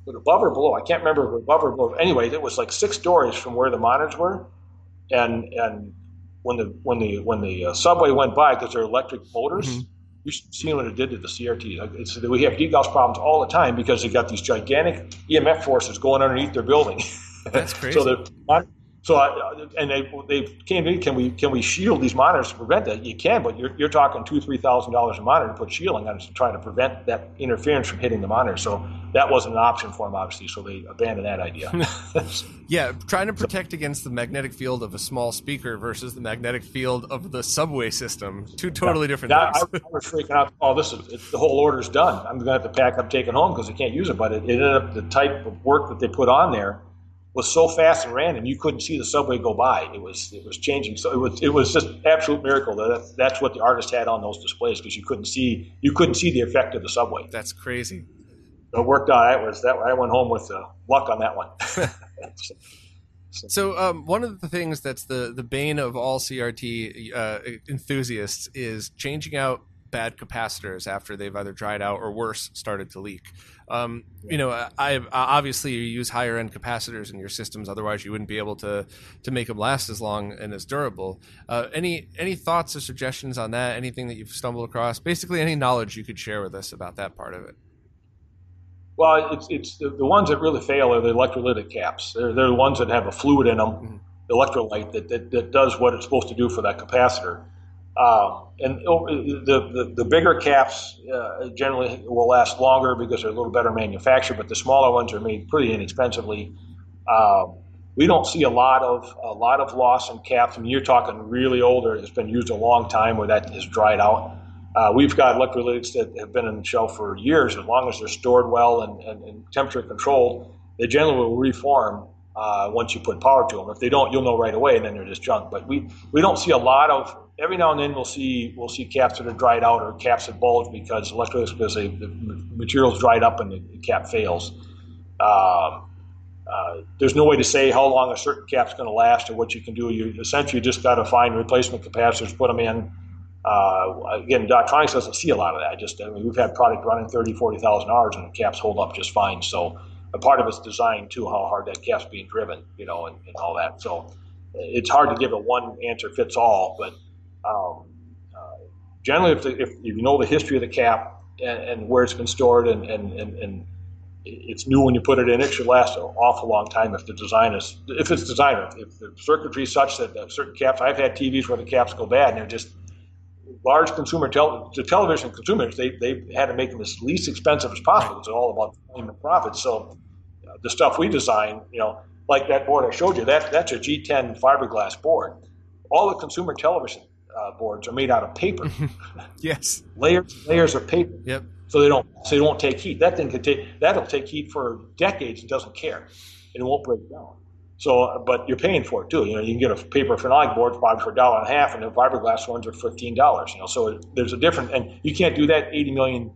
above or below. I can't remember above or below. Anyway, it was like six stories from where the monitors were, and and when the when the when the uh, subway went by because they're electric motors. Mm-hmm you should see what it did to the CRT. It's, we have degauss problems all the time because they've got these gigantic EMF forces going underneath their building. That's crazy. so the So, I, and they they came to me, can we can we shield these monitors to prevent that? You can, but you're, you're talking two three thousand dollars a monitor to put shielding on to try to prevent that interference from hitting the monitor. So that wasn't an option for them, obviously. So they abandoned that idea. yeah, trying to protect against the magnetic field of a small speaker versus the magnetic field of the subway system, two totally different yeah, things. I, I, was freaking out. Oh, this is it, the whole order's done. I'm going to have to pack up, take it home because I can't use it. But it, it ended up the type of work that they put on there was so fast and random you couldn't see the subway go by. It was it was changing. So it was it was just absolute miracle that that's what the artist had on those displays because you couldn't see you couldn't see the effect of the subway. That's crazy. So it worked out. I was that I went home with uh, luck on that one. so um, one of the things that's the the bane of all CRT uh, enthusiasts is changing out bad capacitors after they've either dried out or worse started to leak. Um, you know, I, I, obviously you use higher end capacitors in your systems, otherwise you wouldn't be able to to make them last as long and as durable. Uh, any any thoughts or suggestions on that? Anything that you've stumbled across? Basically, any knowledge you could share with us about that part of it. Well, it's it's the, the ones that really fail are the electrolytic caps. They're they're the ones that have a fluid in them, mm-hmm. electrolyte that, that that does what it's supposed to do for that capacitor. Um, and the, the, the, bigger caps uh, generally will last longer because they're a little better manufactured, but the smaller ones are made pretty inexpensively. Um, we don't see a lot of a lot of loss in caps. I mean, you're talking really older. It's been used a long time where that has dried out. Uh, we've got electrolytics that have been in the shelf for years. As long as they're stored well and, and, and temperature controlled, they generally will reform uh, once you put power to them. If they don't, you'll know right away, and then they're just junk. But we, we don't see a lot of. Every now and then we'll see we'll see caps that are dried out or caps that bulge because electrolytics because they, the material's dried up and the, the cap fails. Um, uh, there's no way to say how long a certain cap's going to last or what you can do. You essentially just got to find replacement capacitors, put them in. Uh, again, Dotronix doesn't see a lot of that. Just I mean, we've had product running 30, 40,000 hours and the caps hold up just fine. So a part of it's design too, how hard that cap's being driven, you know, and, and all that. So it's hard to give a one answer fits all, but um, uh, generally, if, the, if, you know the history of the cap and, and where it's been stored and, and, and, it's new when you put it in, it should last an awful long time if the design is if it's designed if the circuitry is such that certain caps. I've had TVs where the caps go bad and they're just large consumer tel- the television consumers they, they had to make them as least expensive as possible. It's all about volume and profit. So uh, the stuff we design, you know, like that board I showed you, that that's a G10 fiberglass board. All the consumer television uh, boards are made out of paper. yes, layers layers of paper. Yep. So they don't so they won't take heat. That thing could take that'll take heat for decades and doesn't care, and it won't break down. So, but you're paying for it too. You know, you can get a paper phenolic board probably for a dollar and a half, and the fiberglass ones are fifteen dollars. You know, so there's a difference, and you can't do that eighty million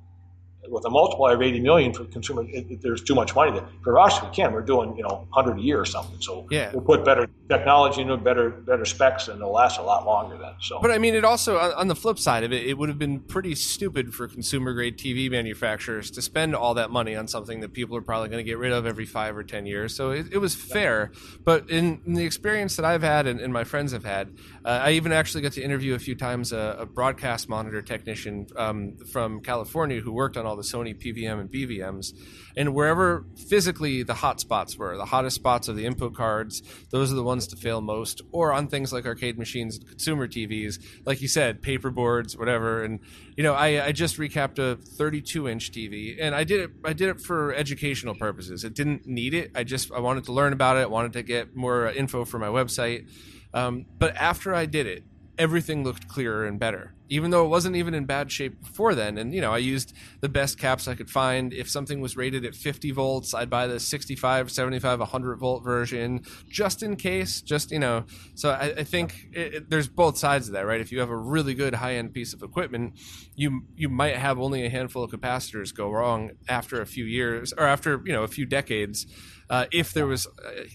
with a multiplier of 80 million for consumer, it, it, there's too much money there. For us, we can. We're doing, you know, 100 a year or something. So yeah. we'll put better technology into better better specs, and it'll last a lot longer then. So, but I mean, it also on the flip side of it, it would have been pretty stupid for consumer grade TV manufacturers to spend all that money on something that people are probably going to get rid of every five or 10 years. So it, it was fair. But in, in, the experience that I've had and, and my friends have had, uh, I even actually got to interview a few times a, a broadcast monitor technician um, from California who worked on all the Sony PVM and BVMs. And wherever physically the hot spots were, the hottest spots of the input cards, those are the ones to fail most. Or on things like arcade machines and consumer TVs, like you said, paper boards, whatever. And you know, I, I just recapped a 32 inch TV, and I did it. I did it for educational purposes. It didn't need it. I just I wanted to learn about it. I wanted to get more info for my website. Um, but after I did it, everything looked clearer and better even though it wasn't even in bad shape before then. And you know i used the best caps i could find. If something was rated at 50 volts i'd buy the 65 75 100 volt version just in case just you know. So i, I think it, it, there's both sides of that right? If you have a really good high-end piece of equipment you you might have only a handful of capacitors go wrong after a few years or after you know a few decades uh, if there was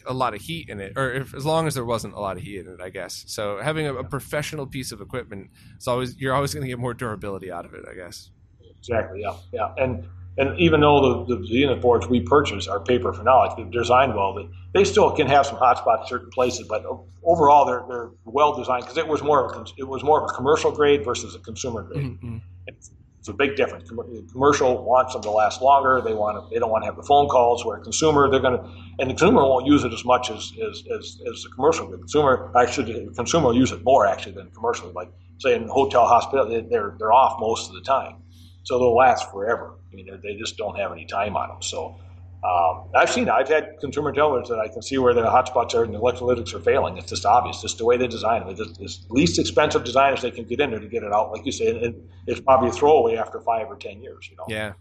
a, lot of heat in it, or if, as long as there wasn't a lot of heat in it, I guess. So having a, a professional piece of equipment, is always you're always going to get more durability out of it, I guess. Exactly. Yeah. Yeah. And and even though the, the, unit boards we purchase are paper phenolic, they're designed well. They, they still can have some hot spots in certain places, but overall they're they're well designed because it was more of a, it was more of a commercial grade versus a consumer grade. Mm-hmm. It's a big difference. Commercial wants them to last longer. They want to, they don't want to have the phone calls. Where consumer, they're going to, and the consumer won't use it as much as as, as, as the commercial. The consumer actually, the consumer will use it more actually than commercial. Like say in hotel, hospital, they're they're off most of the time, so they'll last forever. I mean, they just don't have any time on them. So um, I've seen, I've had consumer televisions that I can see where the hotspots are and the electrolytics are failing. It's just obvious, just the way they design them. It's the least expensive designers they can get in there to get it out. Like you say, and it's probably a throwaway after five or 10 years, you know? Yeah.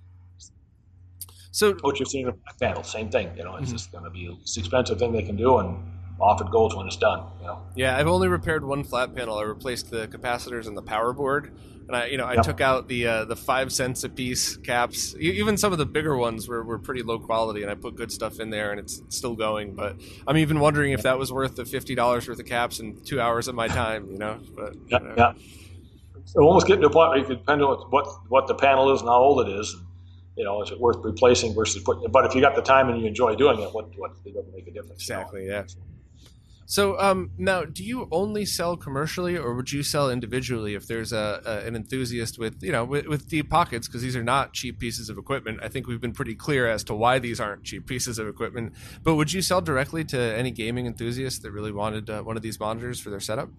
So what you're seeing in the panel, same thing, you know, it's mm-hmm. just going to be the least expensive thing they can do. And off it goes when it's done, you know? Yeah. I've only repaired one flat panel. I replaced the capacitors and the power board and I, you know, I yep. took out the uh, the five cents a piece caps. Even some of the bigger ones were, were pretty low quality, and I put good stuff in there, and it's still going. But I'm even wondering if that was worth the fifty dollars worth of caps and two hours of my time. You know, but yeah, you know. yeah. So almost getting to a point where you can depend on what what the panel is and how old it is. You know, is it worth replacing versus putting? But if you got the time and you enjoy doing it, what what it doesn't make a difference. Exactly. You know? Yeah. So um, now, do you only sell commercially, or would you sell individually if there's a, a an enthusiast with you know with, with deep pockets? Because these are not cheap pieces of equipment. I think we've been pretty clear as to why these aren't cheap pieces of equipment. But would you sell directly to any gaming enthusiast that really wanted uh, one of these monitors for their setup?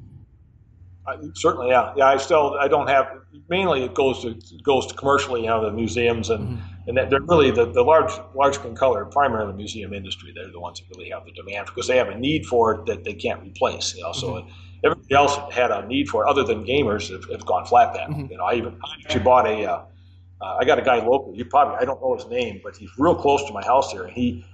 Certainly, yeah, yeah. I still I don't have. Mainly, it goes to it goes to commercially, you know, the museums and. Mm-hmm and that they're really the, the large large screen color, primarily the museum industry. They're the ones that really have the demand because they have a need for it that they can't replace. You know, so mm-hmm. everybody else had a need for it, other than gamers, have, have gone flat panel. Mm-hmm. You know, I even I actually bought a. Uh, uh, I got a guy local. You probably I don't know his name, but he's real close to my house here, and he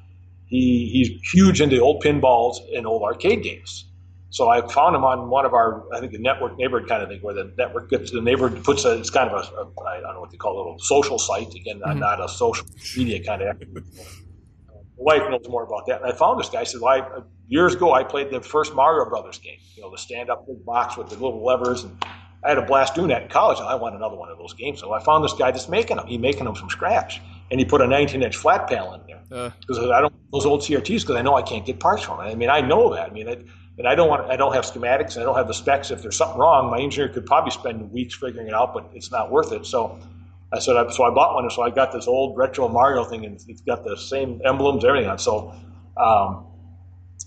he he's huge into old pinballs and old arcade games. So I found him on one of our, I think, the network neighborhood kind of thing, where the network gets the neighborhood puts a, it's kind of a, a I don't know what they call it, a little social site. Again, mm-hmm. not a social media kind of. My wife knows more about that. And I found this guy. I said, well, I, years ago, I played the first Mario Brothers game. You know, the stand-up big box with the little levers, and I had a blast doing that in college. And I want another one of those games. So I found this guy just making them. He making them from scratch, and he put a 19-inch flat panel in there because uh. I don't those old CRTs because I know I can't get parts from it. I mean, I know that. I mean. It, and I don't want I don't have schematics and I don't have the specs. If there's something wrong, my engineer could probably spend weeks figuring it out, but it's not worth it. So I said, so I bought one, and so I got this old retro Mario thing, and it's got the same emblems, everything on. So, um,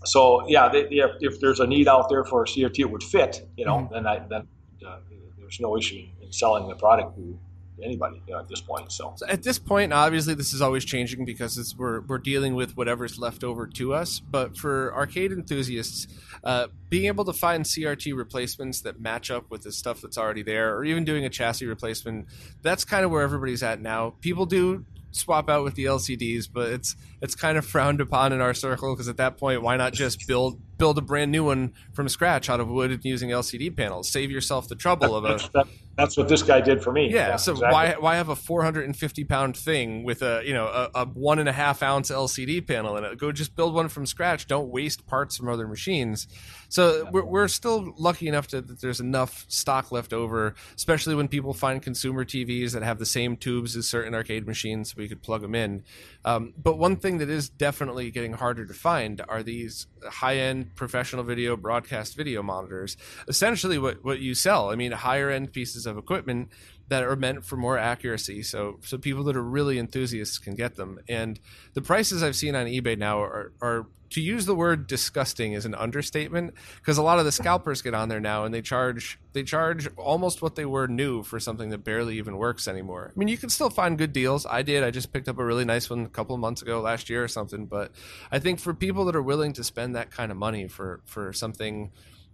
so yeah, they, if, if, there's a need out there for a CRT, it would fit, you know, mm-hmm. then I, then uh, there's no issue in selling the product to anybody you know, at this point. So. so. at this point, obviously, this is always changing because we're we're dealing with whatever's left over to us. But for arcade enthusiasts, uh, being able to find CRT replacements that match up with the stuff that's already there, or even doing a chassis replacement, that's kind of where everybody's at now. People do swap out with the LCDs, but it's it's kind of frowned upon in our circle because at that point, why not just build build a brand new one from scratch out of wood using LCD panels? Save yourself the trouble of a. That's what this guy did for me. Yeah. yeah so exactly. why why have a 450 pound thing with a you know a, a, one and a half ounce LCD panel in it? Go just build one from scratch. Don't waste parts from other machines. So we're, we're still lucky enough to, that there's enough stock left over, especially when people find consumer TVs that have the same tubes as certain arcade machines, so we could plug them in. Um, but one thing that is definitely getting harder to find are these high end professional video broadcast video monitors. Essentially, what what you sell. I mean, higher end pieces of equipment that are meant for more accuracy. So so people that are really enthusiasts can get them. And the prices I've seen on eBay now are are to use the word disgusting is an understatement because a lot of the scalpers get on there now and they charge they charge almost what they were new for something that barely even works anymore. I mean, you can still find good deals. I did. I just picked up a really nice one a couple of months ago, last year or something. But I think for people that are willing to spend that kind of money for for something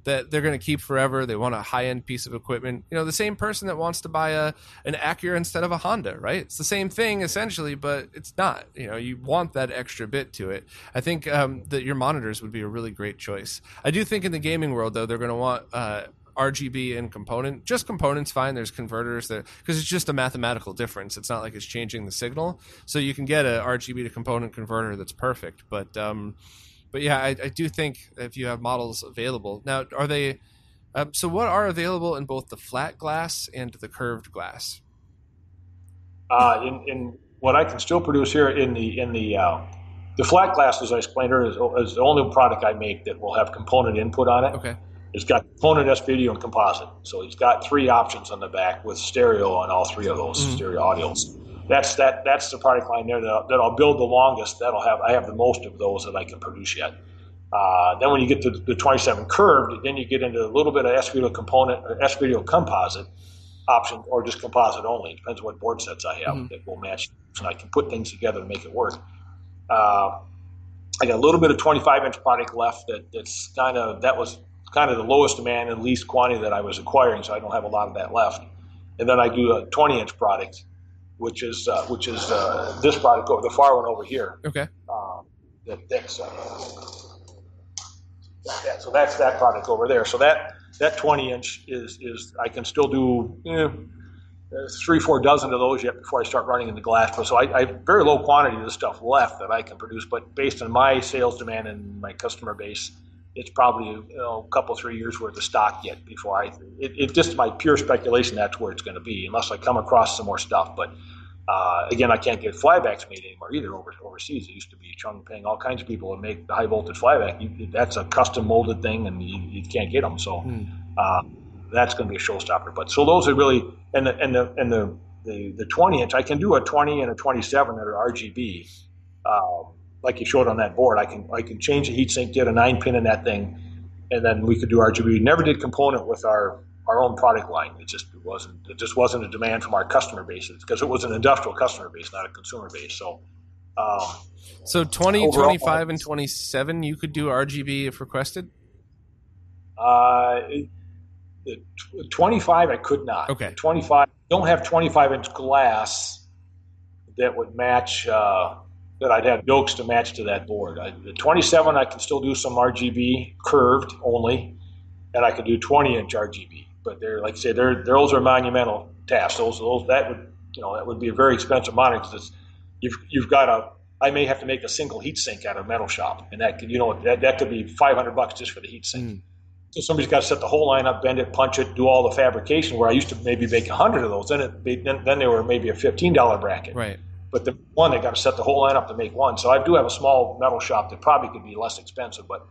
that they're going to keep forever. They want a high end piece of equipment. You know, the same person that wants to buy a an Acura instead of a Honda, right? It's the same thing essentially, but it's not. You know, you want that extra bit to it. I think um, that your monitors would be a really great choice. I do think in the gaming world though, they're going to want. Uh, RGB and component. Just components, fine. There's converters there because it's just a mathematical difference. It's not like it's changing the signal. So you can get a RGB to component converter that's perfect. But um, but yeah, I, I, do think if you have models available now, are they? Um, so what are available in both the flat glass and the curved glass? Uh, in, in what I can still produce here in the in the uh, the flat glass, as I explained earlier, is, is, the only product I make that will have component input on it. Okay. It's got component S video and composite. So it's got three options on the back with stereo on all three of those mm-hmm. stereo audios. That's that. That's the product line there that, that I'll build the longest. That'll have I have the most of those that I can produce yet. Uh, then when you get to the 27 curved, then you get into a little bit of S video component or S video composite option or just composite only. It depends what board sets I have mm-hmm. that will match, and I can put things together to make it work. Uh, I got a little bit of 25 inch product left that, that's kind of that was kind of the lowest demand and least quantity that I was acquiring, so I don't have a lot of that left. And then I do a 20 inch product, which is uh, which is uh, this product over the far one over here. Okay. Um, that, that's uh, that, so that's that product over there. So that that 20 inch is is I can still do. Eh, three, four dozen of those yet before I start running into glass. So I, I have very low quantity of the stuff left that I can produce, but based on my sales demand and my customer base, it's probably you know, a couple, three years worth of stock yet before I. It, it just my pure speculation that's where it's going to be, unless I come across some more stuff. But uh, again, I can't get flybacks made anymore either over, overseas. It used to be Chung paying all kinds of people to make the high voltage flyback. You, that's a custom molded thing, and you, you can't get them. So mm. uh, that's going to be a showstopper. But so those are really and the and the and the the, the 20 inch. I can do a 20 and a 27 that are RGB. Um, like you showed on that board. I can I can change the heatsink, get a nine pin in that thing, and then we could do RGB. Never did component with our our own product line. It just it wasn't it just wasn't a demand from our customer base because it was an industrial customer base, not a consumer base. So. Um, so 20, overall, 25, and 27, you could do RGB if requested? Uh, it, 25, I could not. Okay. 25, don't have 25 inch glass that would match uh, that I'd have yokes to match to that board. I, the 27, I can still do some RGB curved only, and I can do 20 inch RGB. But they're like I say, they're those are monumental tasks. Those those that would you know that would be a very expensive monitor because you've you've got a I may have to make a single heat sink out of metal shop, and that could you know that, that could be 500 bucks just for the heat sink. Mm. So somebody's got to set the whole line up, bend it, punch it, do all the fabrication. Where I used to maybe make a hundred of those, then it then, then they were maybe a fifteen dollar bracket. Right. But the one, they got to set the whole line up to make one. So I do have a small metal shop that probably could be less expensive, but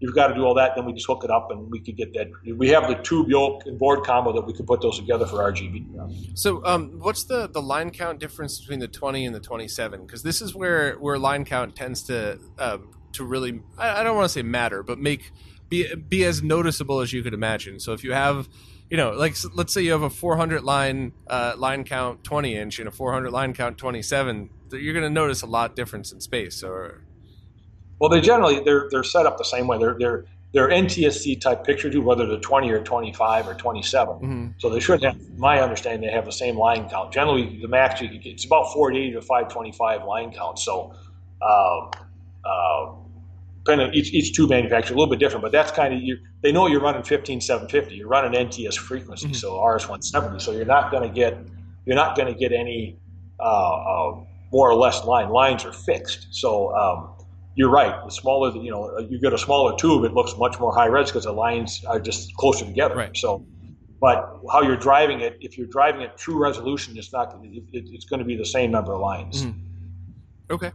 you've got to do all that. Then we just hook it up and we could get that. We have the tube yoke and board combo that we could put those together for RGB. So, um, what's the, the line count difference between the 20 and the 27? Because this is where, where line count tends to um, to really, I, I don't want to say matter, but make be be as noticeable as you could imagine. So if you have you know, like let's say you have a 400 line uh, line count 20 inch and a 400 line count 27, you're going to notice a lot difference in space. Or well, they generally they're they're set up the same way. They're they're they're NTSC type picture tube, whether they're 20 or 25 or 27. Mm-hmm. So they should have, my understanding, they have the same line count. Generally, the max you can get, it's about 480 to 525 line count. So. Uh, uh, depending on each, each tube manufacturer, a little bit different, but that's kind of you. They know you're running 15750. You're running NTS frequency, mm-hmm. so RS 170. So you're not going to get you're not going to get any uh, uh, more or less line. Lines are fixed. So um, you're right. The smaller, you know, you get a smaller tube, it looks much more high res because the lines are just closer together. Right. So, but how you're driving it, if you're driving it true resolution, it's not. It, it's going to be the same number of lines. Mm-hmm. Okay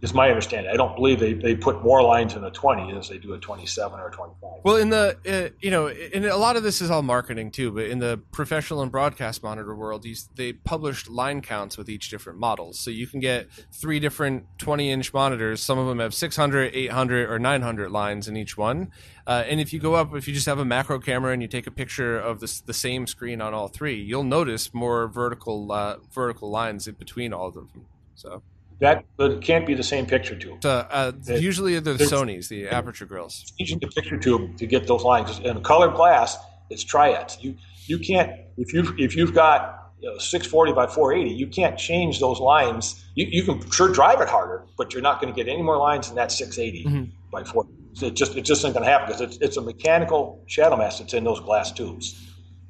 is my understanding. I don't believe they, they put more lines in a 20 as they do a 27 or a 25. Well, in the, uh, you know, and a lot of this is all marketing too, but in the professional and broadcast monitor world, they published line counts with each different model. So you can get three different 20 inch monitors. Some of them have 600, 800, or 900 lines in each one. Uh, and if you go up, if you just have a macro camera and you take a picture of this, the same screen on all three, you'll notice more vertical, uh, vertical lines in between all of them. So that but can't be the same picture tube. Uh, uh, usually the Sony's, the aperture grilles. Changing the picture tube to get those lines. In colored glass, it's triads. You you can't if you if you've got you know, 640 by 480, you can't change those lines. You, you can sure drive it harder, but you're not going to get any more lines than that 680 mm-hmm. by 480. It just it just isn't going to happen because it's, it's a mechanical shadow mask that's in those glass tubes.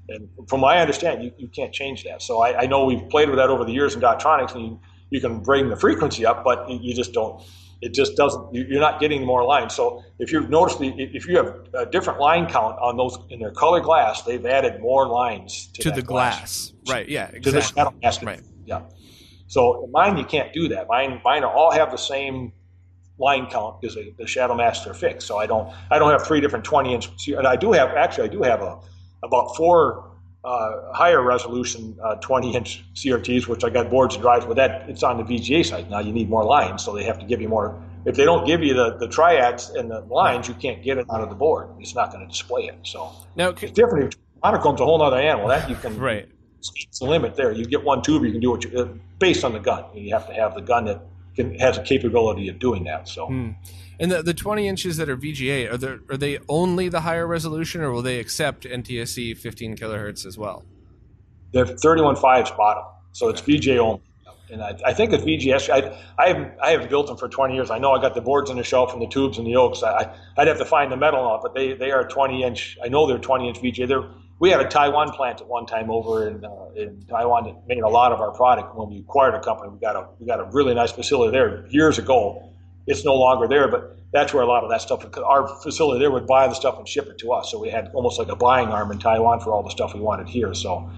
And from my understanding, you, you can't change that. So I, I know we've played with that over the years in Dotronix, and you, you can bring the frequency up, but you just don't. It just doesn't. You're not getting more lines. So if you've noticed, if you have a different line count on those in their color glass, they've added more lines to, to the glass. glass. Right. Yeah. Exactly. To the shadow mask. Right. Yeah. So mine, you can't do that. Mine, mine all have the same line count because the, the shadow masks are fixed. So I don't I don't have three different 20 inch. And I do have actually I do have a about four uh, higher resolution uh, 20 inch CRTs, which I got boards and drives, but that it's on the VGA side. Now you need more lines, so they have to give you more. If they don't give you the, the triads and the lines, you can't get it out of the board. It's not going to display it. So now it's different. Monochrome's a whole other animal. That you can right. It's the limit there. You get one tube, you can do what you uh, based on the gun. You have to have the gun that can, has a capability of doing that. So. Hmm. And the, the 20 inches that are VGA, are, there, are they only the higher resolution or will they accept NTSC 15 kilohertz as well? They're 31.5's bottom. So it's VGA only. And I, I think it's VGS. I, I, have, I have built them for 20 years. I know I got the boards on the shelf and the tubes and the yokes. I, I'd have to find the metal on it, but they, they are 20 inch. I know they're 20 inch VGA. They're, we had a Taiwan plant at one time over in, uh, in Taiwan that made a lot of our product. When we acquired a company, we got a we got a really nice facility there years ago. It's no longer there, but that's where a lot of that stuff. Our facility there would buy the stuff and ship it to us, so we had almost like a buying arm in Taiwan for all the stuff we wanted here. So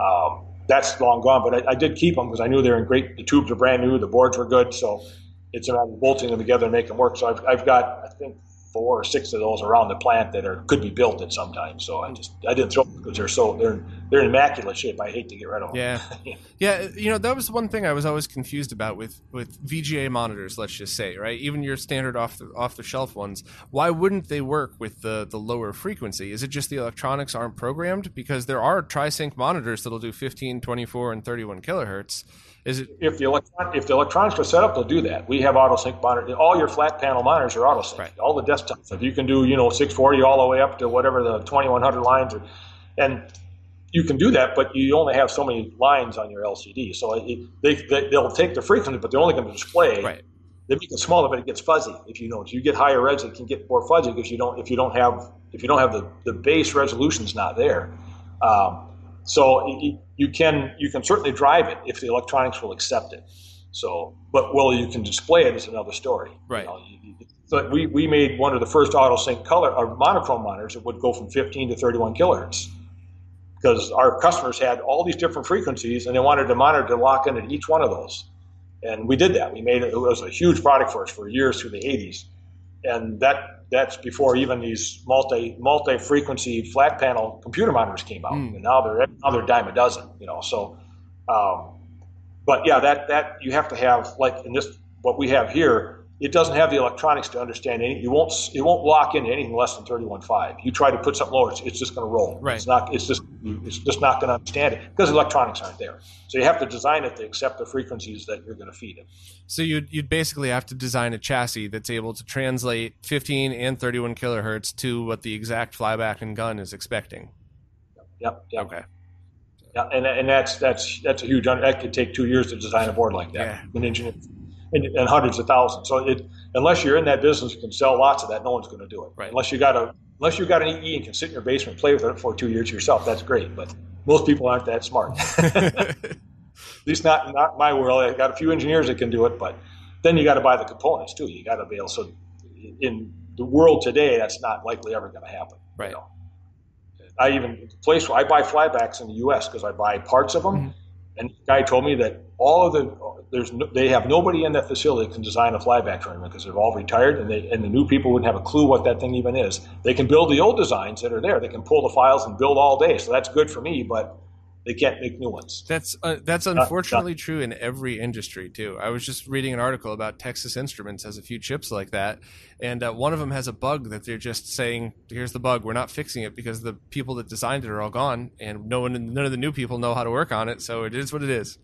um, that's long gone, but I, I did keep them because I knew they were in great. The tubes were brand new, the boards were good, so it's about bolting them together and making them work. So I've, I've got I think four or six of those around the plant that are could be built at some time. So I just I didn't throw them because they're so they're they're in immaculate shape. I hate to get rid of them. Yeah, yeah. You know that was one thing I was always confused about with with VGA monitors. Let's just say right, even your standard off the off the shelf ones. Why wouldn't they work with the the lower frequency? Is it just the electronics aren't programmed? Because there are TriSync monitors that'll do 15, 24, and 31 kilohertz is it if the electron if the electronics are set up, they'll do that. We have auto sync monitors. All your flat panel monitors are auto sync. Right. All the desktops. If you can do you know 640 all the way up to whatever the 2100 lines are, and you can do that, but you only have so many lines on your LCD. So it, they, they will take the frequency, but they're only going to display. Right. They make it smaller, but it gets fuzzy. If you know, if you get higher res, it can get more fuzzy because you don't if you don't have if you don't have the the base resolution's not there. Um, so you can you can certainly drive it if the electronics will accept it. So, but well, you can display it is another story. Right. You know, you, so we, we made one of the first auto sync color or monochrome monitors that would go from 15 to 31 kilohertz because our customers had all these different frequencies and they wanted the monitor to lock in at each one of those. And we did that. We made it. It was a huge product for us for years through the 80s, and that that's before even these multi multi frequency flat panel computer monitors came out, mm. and now they're now they're dime a dozen. You know, so. Um, but yeah, that that you have to have like in this what we have here it doesn't have the electronics to understand any. You won't. It won't lock into anything less than thirty-one five. You try to put something lower, it's, it's just going to roll. Right. It's not. It's just. It's just not going to understand it because electronics aren't there. So you have to design it to accept the frequencies that you're going to feed it. So you'd you'd basically have to design a chassis that's able to translate fifteen and thirty-one kilohertz to what the exact flyback and gun is expecting. Yep. yep. Okay. Yeah, and and that's that's that's a huge. That could take two years to design a board like that. Yeah. An engineer and, and, hundreds of thousands. So it, unless you're in that business and can sell lots of that, no one's going to do it. Right. Unless you got a unless you got an EE and can sit in your basement and play with it for two years yourself, that's great. But most people aren't that smart. At least not not my world. I got a few engineers that can do it, but then you got to buy the components too. You got to be able. So in the world today, that's not likely ever going to happen. Right. You know? I even place where I buy flybacks in the U.S. because I buy parts of them. Mm-hmm. And the guy told me that all of the there's no, they have nobody in that facility that can design a flyback transformer because they're all retired and they and the new people wouldn't have a clue what that thing even is. They can build the old designs that are there. They can pull the files and build all day. So that's good for me, but they can't make new ones. That's uh, that's unfortunately not, not, true in every industry too. I was just reading an article about Texas Instruments has a few chips like that, and uh, one of them has a bug that they're just saying, "Here's the bug. We're not fixing it because the people that designed it are all gone, and no one, none of the new people know how to work on it. So it is what it is."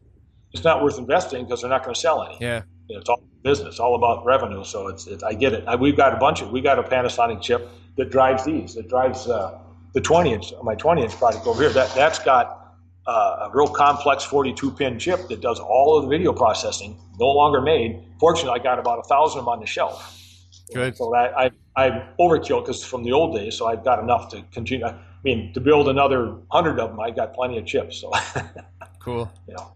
It's not worth investing because they're not going to sell any. Yeah. It's all business, all about revenue. So it's, it's I get it. I, we've got a bunch of, we got a Panasonic chip that drives these, that drives uh, the 20 inch, my 20 inch product over here. That, that's got uh, a real complex 42 pin chip that does all of the video processing, no longer made. Fortunately, I got about a thousand of them on the shelf. Good. So I, I, I overkill because from the old days, so I've got enough to continue. I mean, to build another hundred of them, I got plenty of chips. So cool. You know.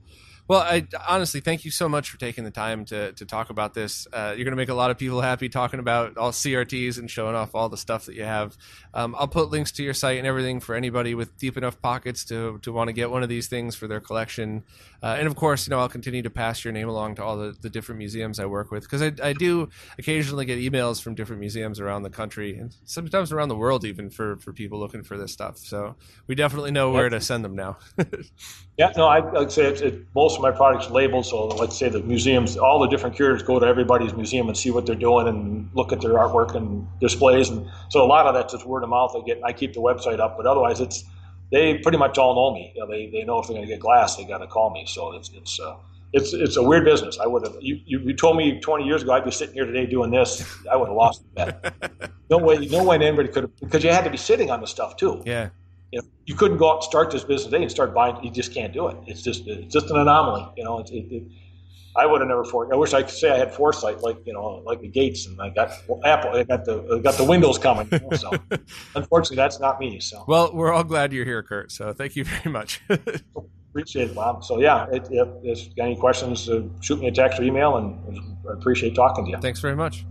Well, I honestly thank you so much for taking the time to to talk about this. Uh, you're going to make a lot of people happy talking about all CRTs and showing off all the stuff that you have. Um, I'll put links to your site and everything for anybody with deep enough pockets to to want to get one of these things for their collection. Uh, and of course, you know, I'll continue to pass your name along to all the, the different museums I work with because I, I do occasionally get emails from different museums around the country and sometimes around the world even for for people looking for this stuff. So we definitely know where to send them now. yeah, no, I, would say it's, it, most most of my products labeled. So let's say the museums, all the different curators go to everybody's museum and see what they're doing and look at their artwork and displays. And so a lot of that's just word of mouth. I get, I keep the website up, but otherwise it's, they pretty much all know me. You know, they, they know if they're going to get glass, they got to call me. So it's, it's, uh, it's, it's a weird business. I would have, you, you, you, told me 20 years ago I'd be sitting here today doing this. I would have lost that. no way, no way anybody could have, because you had to be sitting on the stuff too. Yeah you know, you couldn't go out and start this business today and start buying. You just can't do it. It's just it's just an anomaly. You know, it, it, it, I would have never. For, I wish I could say I had foresight, like you know, like the Gates, and I got well, Apple. I got the I got the Windows coming. You know, so unfortunately, that's not me. So well, we're all glad you're here, Kurt. So thank you very much. appreciate it, Bob. So yeah, if, if, if you got any questions, uh, shoot me a text or email, and I appreciate talking to you. Thanks very much.